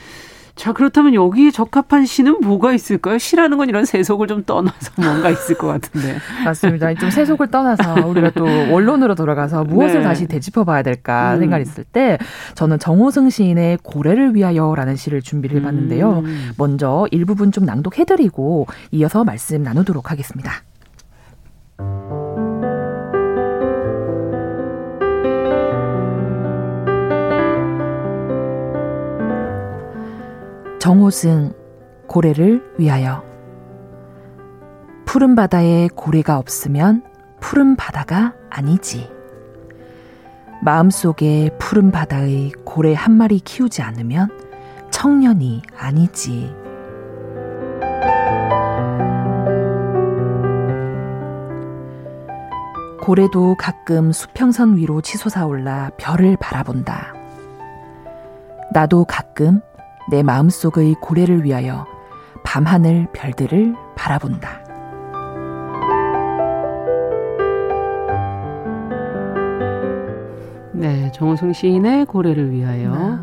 자, 그렇다면 여기에 적합한 시는 뭐가 있을까요? 시라는 건 이런 세속을 좀 떠나서 <laughs> 뭔가 있을 것 같은데. 맞습니다. 좀 세속을 떠나서 우리가 또 <laughs> 원론으로 돌아가서 무엇을 네. 다시 되짚어 봐야 될까 음. 생각이 있을 때 저는 정호승 시인의 고래를 위하여라는 시를 준비를 해봤는데요. 음. 먼저 일부분 좀 낭독해드리고 이어서 말씀 나누도록 하겠습니다. 정호승 고래를 위하여 푸른 바다에 고래가 없으면 푸른 바다가 아니지. 마음속에 푸른 바다의 고래 한 마리 키우지 않으면 청년이 아니지. 고래도 가끔 수평선 위로 치솟아 올라 별을 바라본다. 나도 가끔 내 마음속의 고래를 위하여 밤하늘 별들을 바라본다. 네, 정호성 시인의 고래를 위하여 네.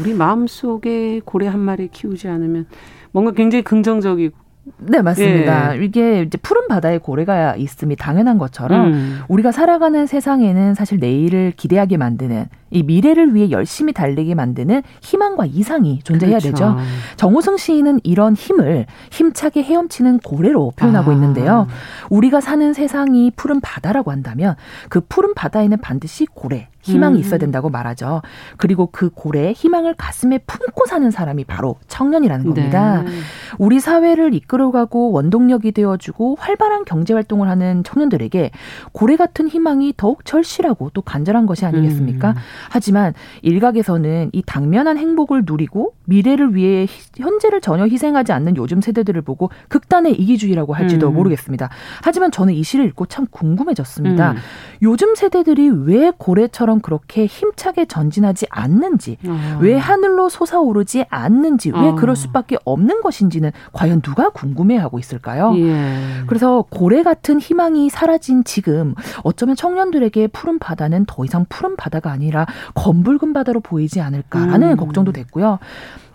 우리 마음속에 고래 한 마리 키우지 않으면 뭔가 굉장히 긍정적이고 네, 맞습니다. 예. 이게 이제 푸른 바다에 고래가 있음이 당연한 것처럼 음. 우리가 살아가는 세상에는 사실 내일을 기대하게 만드는 이 미래를 위해 열심히 달리게 만드는 희망과 이상이 존재해야 그렇죠. 되죠. 정호승 시인은 이런 힘을 힘차게 헤엄치는 고래로 표현하고 아. 있는데요. 우리가 사는 세상이 푸른 바다라고 한다면 그 푸른 바다에는 반드시 고래, 희망이 음. 있어야 된다고 말하죠. 그리고 그 고래의 희망을 가슴에 품고 사는 사람이 바로 청년이라는 겁니다. 네. 우리 사회를 이끌어가고 원동력이 되어주고 활발한 경제 활동을 하는 청년들에게 고래 같은 희망이 더욱 절실하고 또 간절한 것이 아니겠습니까? 음. 하지만 일각에서는 이 당면한 행복을 누리고 미래를 위해 현재를 전혀 희생하지 않는 요즘 세대들을 보고 극단의 이기주의라고 할지도 음. 모르겠습니다. 하지만 저는 이 시를 읽고 참 궁금해졌습니다. 음. 요즘 세대들이 왜 고래처럼 그렇게 힘차게 전진하지 않는지, 아. 왜 하늘로 솟아오르지 않는지, 왜 아. 그럴 수밖에 없는 것인지는 과연 누가 궁금해하고 있을까요? 예. 그래서 고래 같은 희망이 사라진 지금 어쩌면 청년들에게 푸른 바다는 더 이상 푸른 바다가 아니라 검붉은 바다로 보이지 않을까라는 음. 걱정도 됐고요.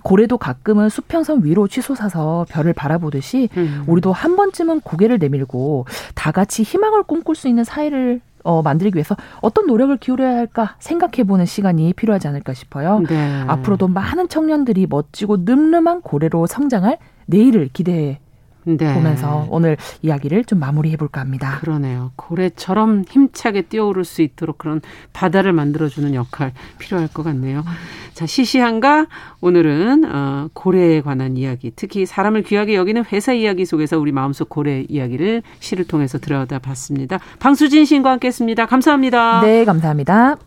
고래도 가끔은 수평선 위로 치솟아서 별을 바라보듯이 음. 우리도 한 번쯤은 고개를 내밀고 다 같이 희망을 꿈꿀 수 있는 사회를 어, 만들기 위해서 어떤 노력을 기울여야 할까 생각해보는 시간이 필요하지 않을까 싶어요. 네. 앞으로도 많은 청년들이 멋지고 늠름한 고래로 성장할 내일을 기대해 네. 보면서 오늘 이야기를 좀 마무리해 볼까 합니다. 그러네요. 고래처럼 힘차게 뛰어오를 수 있도록 그런 바다를 만들어주는 역할 필요할 것 같네요. 자, 시시한가? 오늘은 어, 고래에 관한 이야기, 특히 사람을 귀하게 여기는 회사 이야기 속에서 우리 마음속 고래 이야기를 시를 통해서 들여다봤습니다. 방수진 시인과 함께했습니다. 감사합니다. 네, 감사합니다.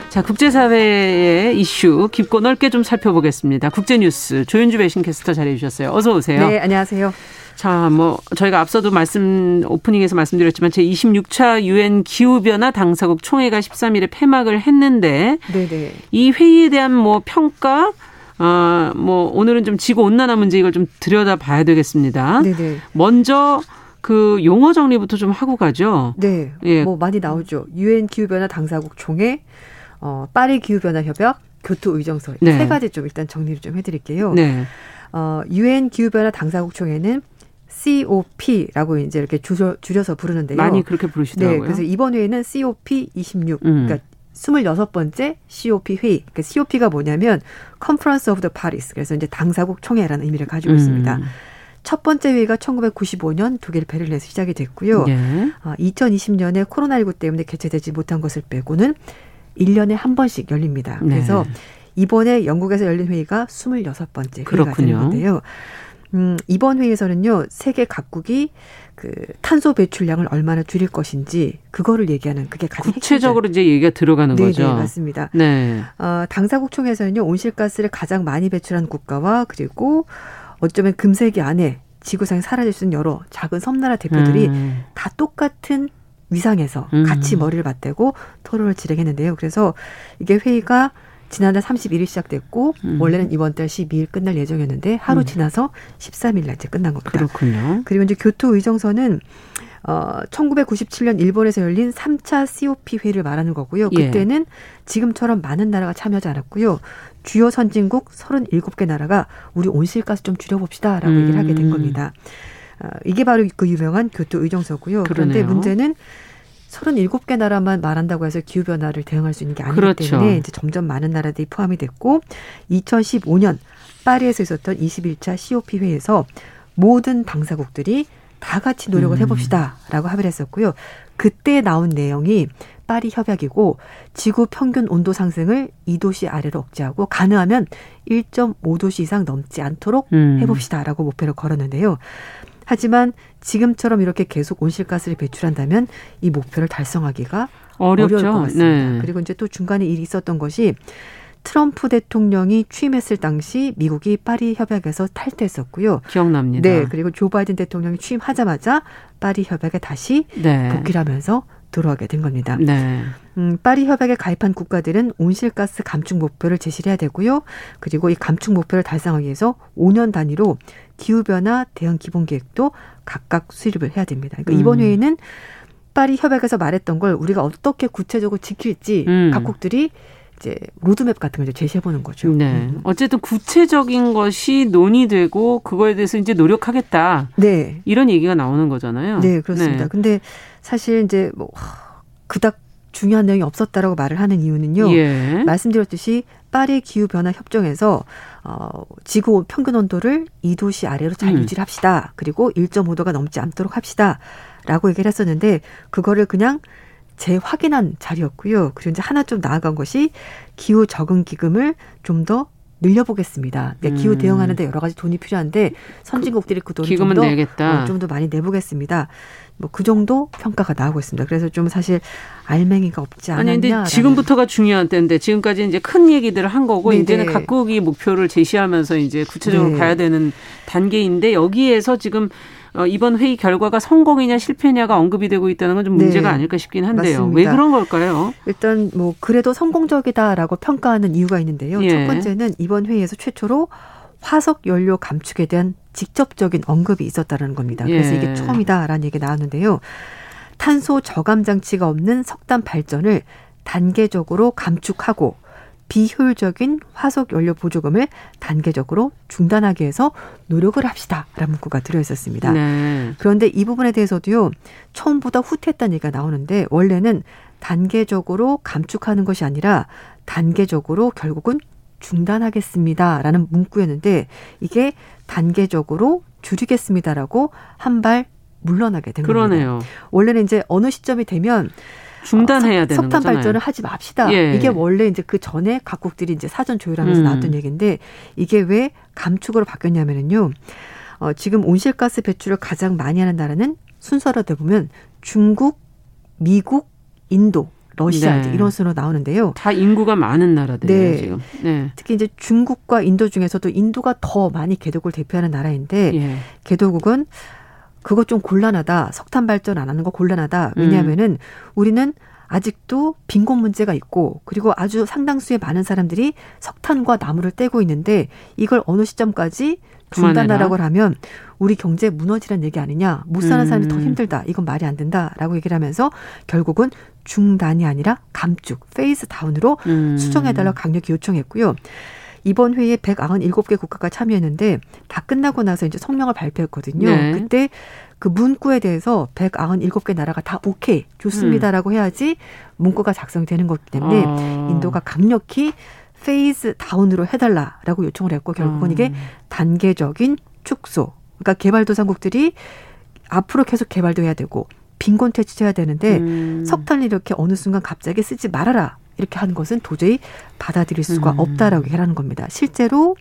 자, 국제사회의 이슈 깊고 넓게 좀 살펴보겠습니다. 국제뉴스 조윤주 배신캐스터 자리해 주셨어요. 어서 오세요. 네, 안녕하세요. 자, 뭐 저희가 앞서도 말씀 오프닝에서 말씀드렸지만 제 26차 유엔 기후 변화 당사국 총회가 13일에 폐막을 했는데 네네. 이 회의에 대한 뭐 평가 아, 뭐 오늘은 좀 지구 온난화 문제 이걸 좀 들여다 봐야 되겠습니다. 네네. 먼저 그 용어 정리부터 좀 하고 가죠. 네. 예. 뭐 많이 나오죠. 유엔 기후 변화 당사국 총회, 어, 파리 기후 변화 협약, 교토 의정서 네. 세 가지 좀 일단 정리를 좀 해드릴게요. 네. 어, 유엔 기후 변화 당사국 총회는 COP라고 이제 이렇게 줄여, 줄여서 부르는데요. 많이 그렇게 부르시더라고요. 네, 그래서 이번 회에는 COP 26, 음. 그러니까 26번째 COP 회의. 그러니까 COP가 뭐냐면 Conference of the Paris. 그래서 이제 당사국 총회라는 의미를 가지고 음. 있습니다. 첫 번째 회의가 1995년 독일 베를린에서 시작이 됐고요. 네. 어, 2020년에 코로나19 때문에 개최되지 못한 것을 빼고는 1년에 한 번씩 열립니다. 그래서 네. 이번에 영국에서 열린 회의가 26번째 회의가 그렇군요. 되는 건데요. 음, 이번 회의에서는요, 세계 각국이 그 탄소 배출량을 얼마나 줄일 것인지 그거를 얘기하는 그게 가장 구체적으로 핵심적. 이제 얘기가 들어가는 네네, 거죠. 네, 맞습니다. 네. 어, 당사국 총회에서는요 온실가스를 가장 많이 배출한 국가와 그리고 어쩌면 금세기 안에 지구상에 사라질 수 있는 여러 작은 섬나라 대표들이 음. 다 똑같은 위상에서 음. 같이 머리를 맞대고 토론을 진행했는데요. 그래서 이게 회의가 지난달 31일 시작됐고 음. 원래는 이번 달 12일 끝날 예정이었는데 하루 음. 지나서 13일 날 이제 끝난 겁니다. 그렇군요. 그리고 이제 교토 의정서는 어 1997년 일본에서 열린 3차 COP 회의를 말하는 거고요. 예. 그때는 예. 지금처럼 많은 나라가 참여하지 않았고요. 주요 선진국 37개 나라가 우리 온실가스 좀 줄여봅시다라고 음. 얘기를 하게 된 겁니다. 어, 이게 바로 그 유명한 교토 의정서고요. 그러네요. 그런데 문제는 37개 나라만 말한다고 해서 기후 변화를 대응할 수 있는 게 아니기 그렇죠. 때문에 이제 점점 많은 나라들이 포함이 됐고 2015년 파리에서 있었던 21차 COP 회의에서 모든 당사국들이 다 같이 노력을 음. 해봅시다라고 합의를 했었고요. 그때 나온 내용이 파리 협약이고 지구 평균 온도 상승을 2도씨 아래로 억제하고 가능하면 1.5도씨 이상 넘지 않도록 음. 해봅시다라고 목표를 걸었는데요. 하지만 지금처럼 이렇게 계속 온실가스를 배출한다면 이 목표를 달성하기가 어렵죠. 어려울 것 같습니다. 네. 그리고 이제 또 중간에 일이 있었던 것이 트럼프 대통령이 취임했을 당시 미국이 파리 협약에서 탈퇴했었고요. 기억납니다. 네, 그리고 조 바이든 대통령이 취임하자마자 파리 협약에 다시 네. 복귀를 하면서 들어가게 된 겁니다. 네. 음, 파리 협약에 가입한 국가들은 온실가스 감축 목표를 제시해야 되고요. 그리고 이 감축 목표를 달성하기 위해서 5년 단위로 기후 변화 대응 기본 계획도 각각 수립을 해야 됩니다. 그러니까 음. 이번 회의는 파리 협약에서 말했던 걸 우리가 어떻게 구체적으로 지킬지 음. 각국들이 이제 로드맵 같은 걸 제시해 보는 거죠. 네. 음. 어쨌든 구체적인 것이 논의되고 그거에 대해서 이제 노력하겠다. 네. 이런 얘기가 나오는 거잖아요. 네, 그렇습니다. 네. 근데 사실 이제 뭐 그닥 중요한 내용이 없었다라고 말을 하는 이유는요. 예. 말씀드렸듯이 파리 기후 변화 협정에서 어 지구 평균 온도를 2도씨 아래로 잘 음. 유지를 합시다. 그리고 1.5도가 넘지 않도록 합시다 라고 얘기를 했었는데 그거를 그냥 재확인한 자리였고요. 그리고 이제 하나 좀 나아간 것이 기후 적응 기금을 좀더 늘려보겠습니다. 네, 기후 음. 대응하는 데 여러 가지 돈이 필요한데 선진국들이 그, 그 돈을 좀 더, 어, 좀더 많이 내보겠습니다. 뭐 그 정도 평가가 나오고 있습니다. 그래서 좀 사실 알맹이가 없지 않았냐. 아니 근데 지금부터가 중요한 때인데 지금까지 이제 큰 얘기들을 한 거고 네네. 이제는 각국이 목표를 제시하면서 이제 구체적으로 네. 가야 되는 단계인데 여기에서 지금 어, 이번 회의 결과가 성공이냐 실패냐가 언급이 되고 있다는 건 좀 문제가 네. 아닐까 싶긴 한데요. 맞습니다. 왜 그런 걸까요? 일단 뭐 그래도 성공적이다라고 평가하는 이유가 있는데요. 예. 첫 번째는 이번 회의에서 최초로 화석 연료 감축에 대한 직접적인 언급이 있었다는 겁니다. 그래서 예. 이게 처음이다라는 얘기가 나왔는데요. 탄소 저감 장치가 없는 석탄 발전을 단계적으로 감축하고 비효율적인 화석 연료 보조금을 단계적으로 중단하기 위해서 노력을 합시다라는 문구가 들어 있었습니다. 네. 그런데 이 부분에 대해서도요. 처음보다 후퇴했다는 얘기가 나오는데 원래는 단계적으로 감축하는 것이 아니라 단계적으로 결국은 중단하겠습니다라는 문구였는데 이게 단계적으로 줄이겠습니다라고 한 발 물러나게 된 그러네요. 겁니다. 원래는 이제 어느 시점이 되면 중단해야 어, 되는 석탄 거잖아요. 발전을 하지 맙시다. 예. 이게 원래 이제 그 전에 각국들이 이제 사전 조율하면서 음. 나왔던 얘기인데 이게 왜 감축으로 바뀌었냐면은요. 어, 지금 온실가스 배출을 가장 많이 하는 나라는 순서로 대보면 중국, 미국, 인도, 러시아 네. 이런 순으로 나오는데요. 다 인구가 많은 나라들이에요 네. 지금. 네. 특히 이제 중국과 인도 중에서도 인도가 더 많이 개도국을 대표하는 나라인데 예. 개도국은 그거 좀 곤란하다. 석탄 발전 안 하는 거 곤란하다. 왜냐하면은 음. 우리는 아직도 빈곤 문제가 있고 그리고 아주 상당수의 많은 사람들이 석탄과 나무를 떼고 있는데 이걸 어느 시점까지 중단하라고 하면 우리 경제 무너지는 얘기 아니냐. 못 사는 사람이 더 음. 힘들다. 이건 말이 안 된다라고 얘기를 하면서 결국은 중단이 아니라 감축, phase down으로 음. 수정해달라고 강력히 요청했고요. 이번 회의에 197개 국가가 참여했는데 다 끝나고 나서 이제 성명을 발표했거든요. 네. 그때 그 문구에 대해서 197개 나라가 다 오케이 좋습니다라고 음. 해야지 문구가 작성이 되는 거기 때문에 아. 인도가 강력히 phase down으로 해달라라고 요청을 했고 결국은 음. 이게 단계적인 축소. 그러니까 개발도상국들이 앞으로 계속 개발도 해야 되고 빈곤 퇴치해야 되는데 음. 석탄을 이렇게 어느 순간 갑자기 쓰지 말아라 이렇게 하는 것은 도저히 받아들일 수가 음. 없다라고 얘기하는 겁니다. 실제로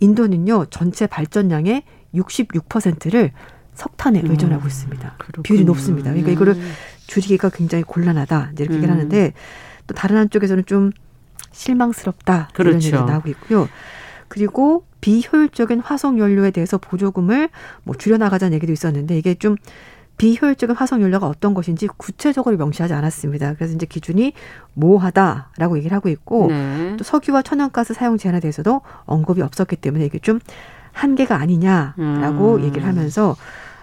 인도는요 전체 발전량의 66%를 석탄에 음. 의존하고 있습니다. 그렇군요. 비율이 높습니다. 그러니까 이거를 줄이기가 굉장히 곤란하다 이렇게 얘기를 음. 하는데 또 다른 한쪽에서는 좀 실망스럽다 그렇죠. 이런 얘기가 나오고 있고요. 그리고 비효율적인 화석 연료에 대해서 보조금을 뭐 줄여나가자는 얘기도 있었는데 이게 좀 비효율적인 화석 연료가 어떤 것인지 구체적으로 명시하지 않았습니다. 그래서 이제 기준이 모호하다라고 얘기를 하고 있고 네. 또 석유와 천연가스 사용 제한에 대해서도 언급이 없었기 때문에 이게 좀 한계가 아니냐라고 음. 얘기를 하면서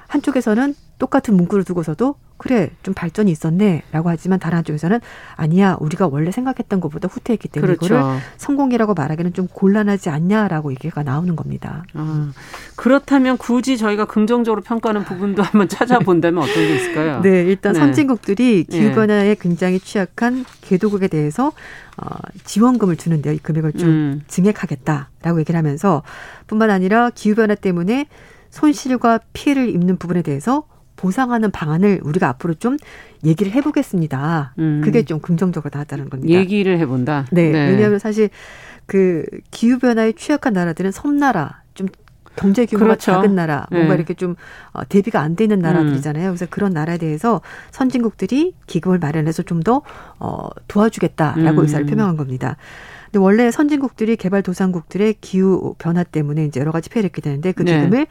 한쪽에서는 똑같은 문구를 두고서도 그래 좀 발전이 있었네라고 하지만 다른 한쪽에서는 아니야 우리가 원래 생각했던 것보다 후퇴했기 때문에 그렇죠. 이거를 성공이라고 말하기는 좀 곤란하지 않냐라고 얘기가 나오는 겁니다. 아, 그렇다면 굳이 저희가 긍정적으로 평가하는 부분도 한번 찾아본다면 어떤 게 있을까요? <laughs> 네, 일단 네. 선진국들이 기후 변화에 네. 굉장히 취약한 개도국에 대해서 어, 지원금을 주는데요. 이 금액을 좀 음. 증액하겠다라고 얘기를 하면서 뿐만 아니라 기후 변화 때문에 손실과 피해를 입는 부분에 대해서 보상하는 방안을 우리가 앞으로 좀 얘기를 해보겠습니다. 음. 그게 좀 긍정적으로 나왔다는 겁니다. 얘기를 해본다. 네, 네. 왜냐하면 사실 그 기후 변화에 취약한 나라들은 섬나라, 좀 경제 규모가 그렇죠. 작은 나라, 뭔가 네. 이렇게 좀 어, 대비가 안돼 있는 나라들이잖아요. 그래서 그런 나라에 대해서 선진국들이 기금을 마련해서 좀 더 어, 도와주겠다라고 음. 의사를 표명한 겁니다. 근데 원래 선진국들이 개발도상국들의 기후 변화 때문에 이제 여러 가지 피해를 입게 되는데 그 네. 기금을 네.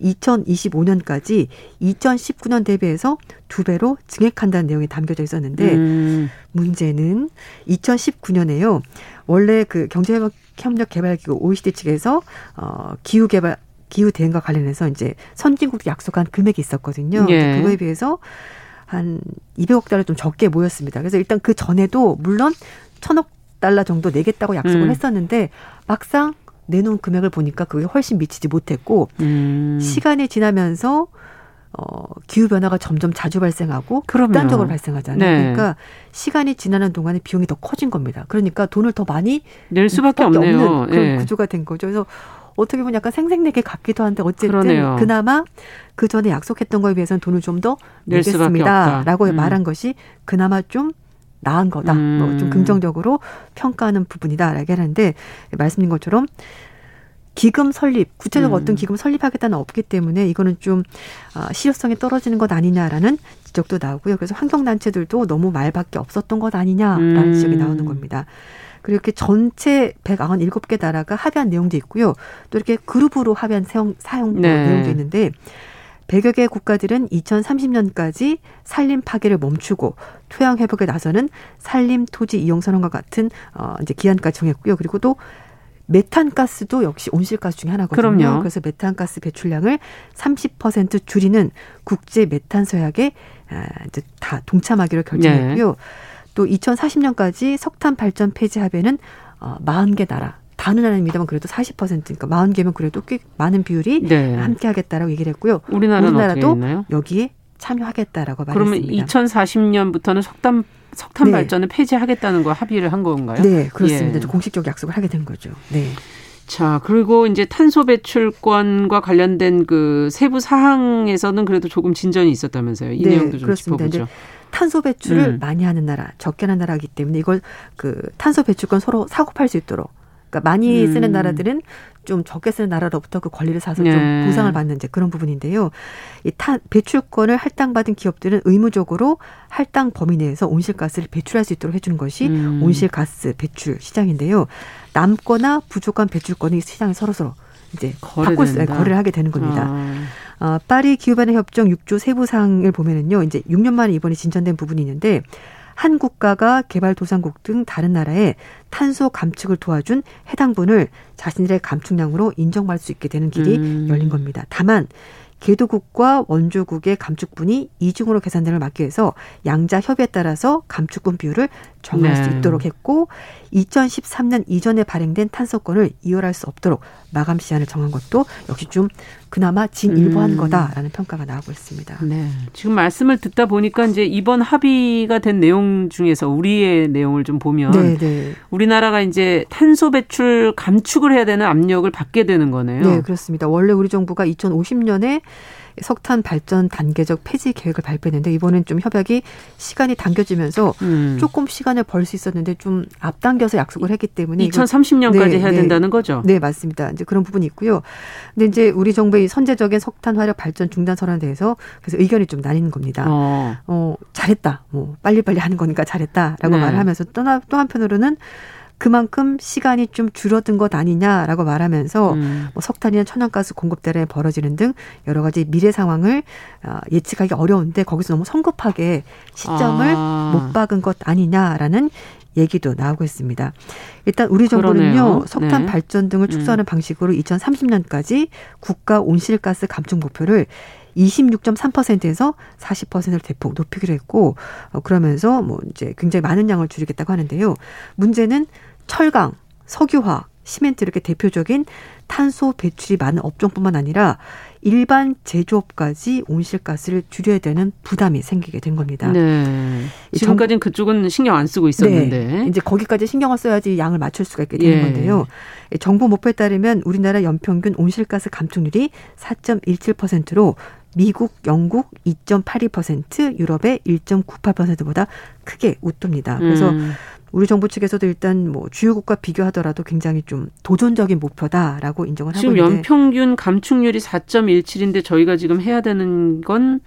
2025년까지 2019년 대비해서 두 배로 증액한다는 내용이 담겨져 있었는데 음. 문제는 2019년에요. 원래 그 경제협력 개발기구 OECD 측에서 어 기후 개발 기후 대응과 관련해서 이제 선진국이 약속한 금액이 있었거든요. 예. 그거에 비해서 한 200억 달러 좀 적게 모였습니다. 그래서 일단 그 전에도 물론 천억 달러 정도 내겠다고 약속을 음. 했었는데 막상 내놓은 금액을 보니까 그게 훨씬 미치지 못했고 음. 시간이 지나면서 어, 기후 변화가 점점 자주 발생하고 극단적으로 발생하잖아요. 네. 그러니까 시간이 지나는 동안에 비용이 더 커진 겁니다. 그러니까 돈을 더 많이 낼 수밖에 없네요. 없는 그런 네. 구조가 된 거죠. 그래서 어떻게 보면 약간 생생내게 같기도 한데 어쨌든 그러네요. 그나마 그 전에 약속했던 거에 비해서는 돈을 좀 더 내겠습니다라고 음. 말한 것이 그나마 좀 나은 거다. 음. 뭐좀 긍정적으로 평가하는 부분이다 라고 하는데 말씀드린 것처럼 기금 설립, 구체적 으로 음. 어떤 기금 설립하겠다는 없기 때문에 이거는 좀 아, 실효성이 떨어지는 것 아니냐라는 지적도 나오고요. 그래서 환경 단체들도 너무 말밖에 없었던 것 아니냐라는 음. 지적이 나오는 겁니다. 그리고 이렇게 전체 197개 나라가 합의한 내용도 있고요. 또 이렇게 그룹으로 합의한 사용, 사용 네. 내용도 있는데 100여 개 국가들은 2030년까지 산림 파괴를 멈추고 토양 회복에 나서는 산림 토지 이용 선언과 같은 어 이제 기한까지 정했고요. 그리고 또 메탄가스도 역시 온실가스 중에 하나거든요. 그럼요. 그래서 메탄가스 배출량을 30% 줄이는 국제 메탄 서약에 아, 이제 다 동참하기로 결정했고요. 네. 또 2040년까지 석탄 발전 폐지 합의는 어 40개 나라 다는 아닙니다만 그래도 40%니까 40개면 그래도 꽤 많은 비율이 네. 함께 하겠다라고 얘기를 했고요. 우리나라는 우리나라도 여기에 참여하겠다라고 말했습니다. 그러면 2040년부터는 석탄 석탄 네. 발전을 폐지하겠다는 거 합의를 한 건가요? 네, 그렇습니다. 예. 공식적 약속을 하게 된 거죠. 네. 자, 그리고 이제 탄소 배출권과 관련된 그 세부 사항에서는 그래도 조금 진전이 있었다면서요. 이 네, 내용도 좀 그렇습니다. 짚어보죠. 탄소 배출을 음. 많이 하는 나라, 적게 하는 나라이기 때문에 이걸 그 탄소 배출권 서로 사고 팔 수 있도록 그러니까 많이 쓰는 음. 나라들은 좀 적게 쓰는 나라로부터 그 권리를 사서 네. 좀 보상을 받는 이제 그런 부분인데요. 이 타, 배출권을 할당받은 기업들은 의무적으로 할당 범위 내에서 온실가스를 배출할 수 있도록 해주는 것이 음. 온실가스 배출 시장인데요. 남거나 부족한 배출권이 시장에 서로서로 이제 바꿀 수, 거래를 하게 되는 겁니다. 아. 어, 파리 기후변화 협정 6조 세부 사항을 보면은요. 이제 6년 만에 이번에 진전된 부분이 있는데 한 국가가 개발도상국 등 다른 나라에 탄소 감축을 도와준 해당분을 자신들의 감축량으로 인정받을 수 있게 되는 길이 음. 열린 겁니다. 다만 개도국과 원조국의 감축분이 이중으로 걸 막기 위해서 양자 협의에 따라서 감축분 비율을 정할 네. 수 있도록 했고 2013년 이전에 발행된 탄소권을 이월할 수 없도록 마감 시한을 정한 것도 역시 좀 그나마 진일보한 음. 거다라는 평가가 나오고 있습니다. 네. 지금 말씀을 듣다 보니까 이제 이번 합의가 된 내용 중에서 우리의 내용을 좀 보면 네네. 네. 우리나라가 이제 탄소 배출 감축을 해야 되는 압력을 받게 되는 거네요. 네, 그렇습니다. 원래 우리 정부가 2050년에 석탄 발전 단계적 폐지 계획을 발표했는데 이번엔 좀 협약이 시간이 당겨지면서 음. 조금 시간을 벌 수 있었는데 좀 앞당겨서 약속을 했기 때문에 2030년까지 네, 해야 네. 된다는 거죠. 네, 맞습니다. 이제 그런 부분이 있고요. 근데 이제 우리 정부의 선제적인 석탄 화력 발전 중단 선언에 대해서 그래서 의견이 좀 나뉘는 겁니다. 어, 어 잘했다. 뭐 빨리빨리 하는 거니까 잘했다라고 네. 말을 하면서 또, 또 한편으로는 그만큼 시간이 좀 줄어든 것 아니냐라고 말하면서 음. 뭐 석탄이나 천연가스 공급 대란이 벌어지는 등 여러 가지 미래 상황을 어, 예측하기 어려운데 거기서 너무 성급하게 시점을 아. 못 박은 것 아니냐라는 얘기도 나오고 있습니다. 일단 우리 정부는요 그러네요. 석탄 네. 발전 등을 축소하는 음. 방식으로 2030년까지 국가 온실가스 감축 목표를 26.3%에서 40%를 대폭 높이기로 했고 어, 그러면서 뭐 이제 굉장히 많은 양을 줄이겠다고 하는데요. 문제는 철강, 석유화학, 시멘트 이렇게 대표적인 탄소 배출이 많은 업종뿐만 아니라 일반 제조업까지 온실가스를 줄여야 되는 부담이 생기게 된 겁니다. 네. 지금까지는 그쪽은 신경 안 쓰고 있었는데 네. 이제 거기까지 신경을 써야지 양을 맞출 수가 있게 되는 예. 건데요. 정부 목표에 따르면 우리나라 연평균 온실가스 감축률이 4.17%로 미국, 영국 2.82%, 유럽의 1.98%보다 크게 웃돕니다. 그래서 음. 우리 정부 측에서도 일단 뭐 주요국과 비교하더라도 굉장히 좀 도전적인 목표다라고 인정을 하고 있는데 지금 연평균 감축률이 4.17인데 저희가 지금 해야 되는 건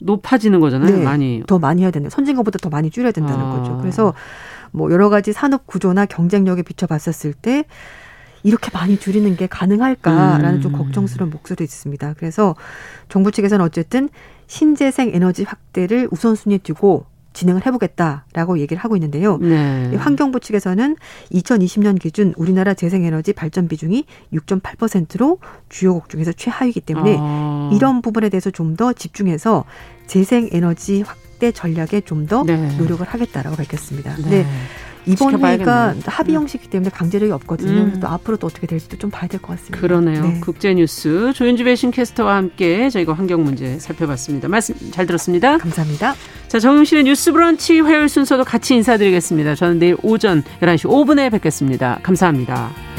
높아지는 거잖아요. 네, 많이 더 많이 해야 되는 선진국보다 더 많이 줄여야 된다는 아. 거죠. 그래서 뭐 여러 가지 산업 구조나 경쟁력에 비춰봤었을 때 이렇게 많이 줄이는 게 가능할까라는 음. 좀 걱정스러운 목소리도 있습니다. 그래서 정부 측에서는 어쨌든 신재생 에너지 확대를 우선순위에 두고 진행을 해보겠다라고 얘기를 하고 있는데요. 네. 환경부 측에서는 2020년 기준 우리나라 재생에너지 발전 비중이 6.8%로 주요국 중에서 최하위이기 때문에 아. 이런 부분에 대해서 좀 더 집중해서 재생에너지 확대 전략에 좀더 네. 노력을 하겠다라고 밝혔습니다. 네. 네. 이번 회의가 합의 음. 형식이기 때문에 강제력이 없거든요. 음. 또 앞으로 또 어떻게 될지도 좀 봐야 될 것 같습니다. 그러네요. 네. 국제뉴스 조윤주 배신 캐스터와 함께 저희가 환경 문제 살펴봤습니다. 말씀 잘 들었습니다. 감사합니다. 자, 정용실의 뉴스 브런치 화요일 순서도 같이 인사드리겠습니다. 저는 내일 오전 11시 5분에 뵙겠습니다. 감사합니다.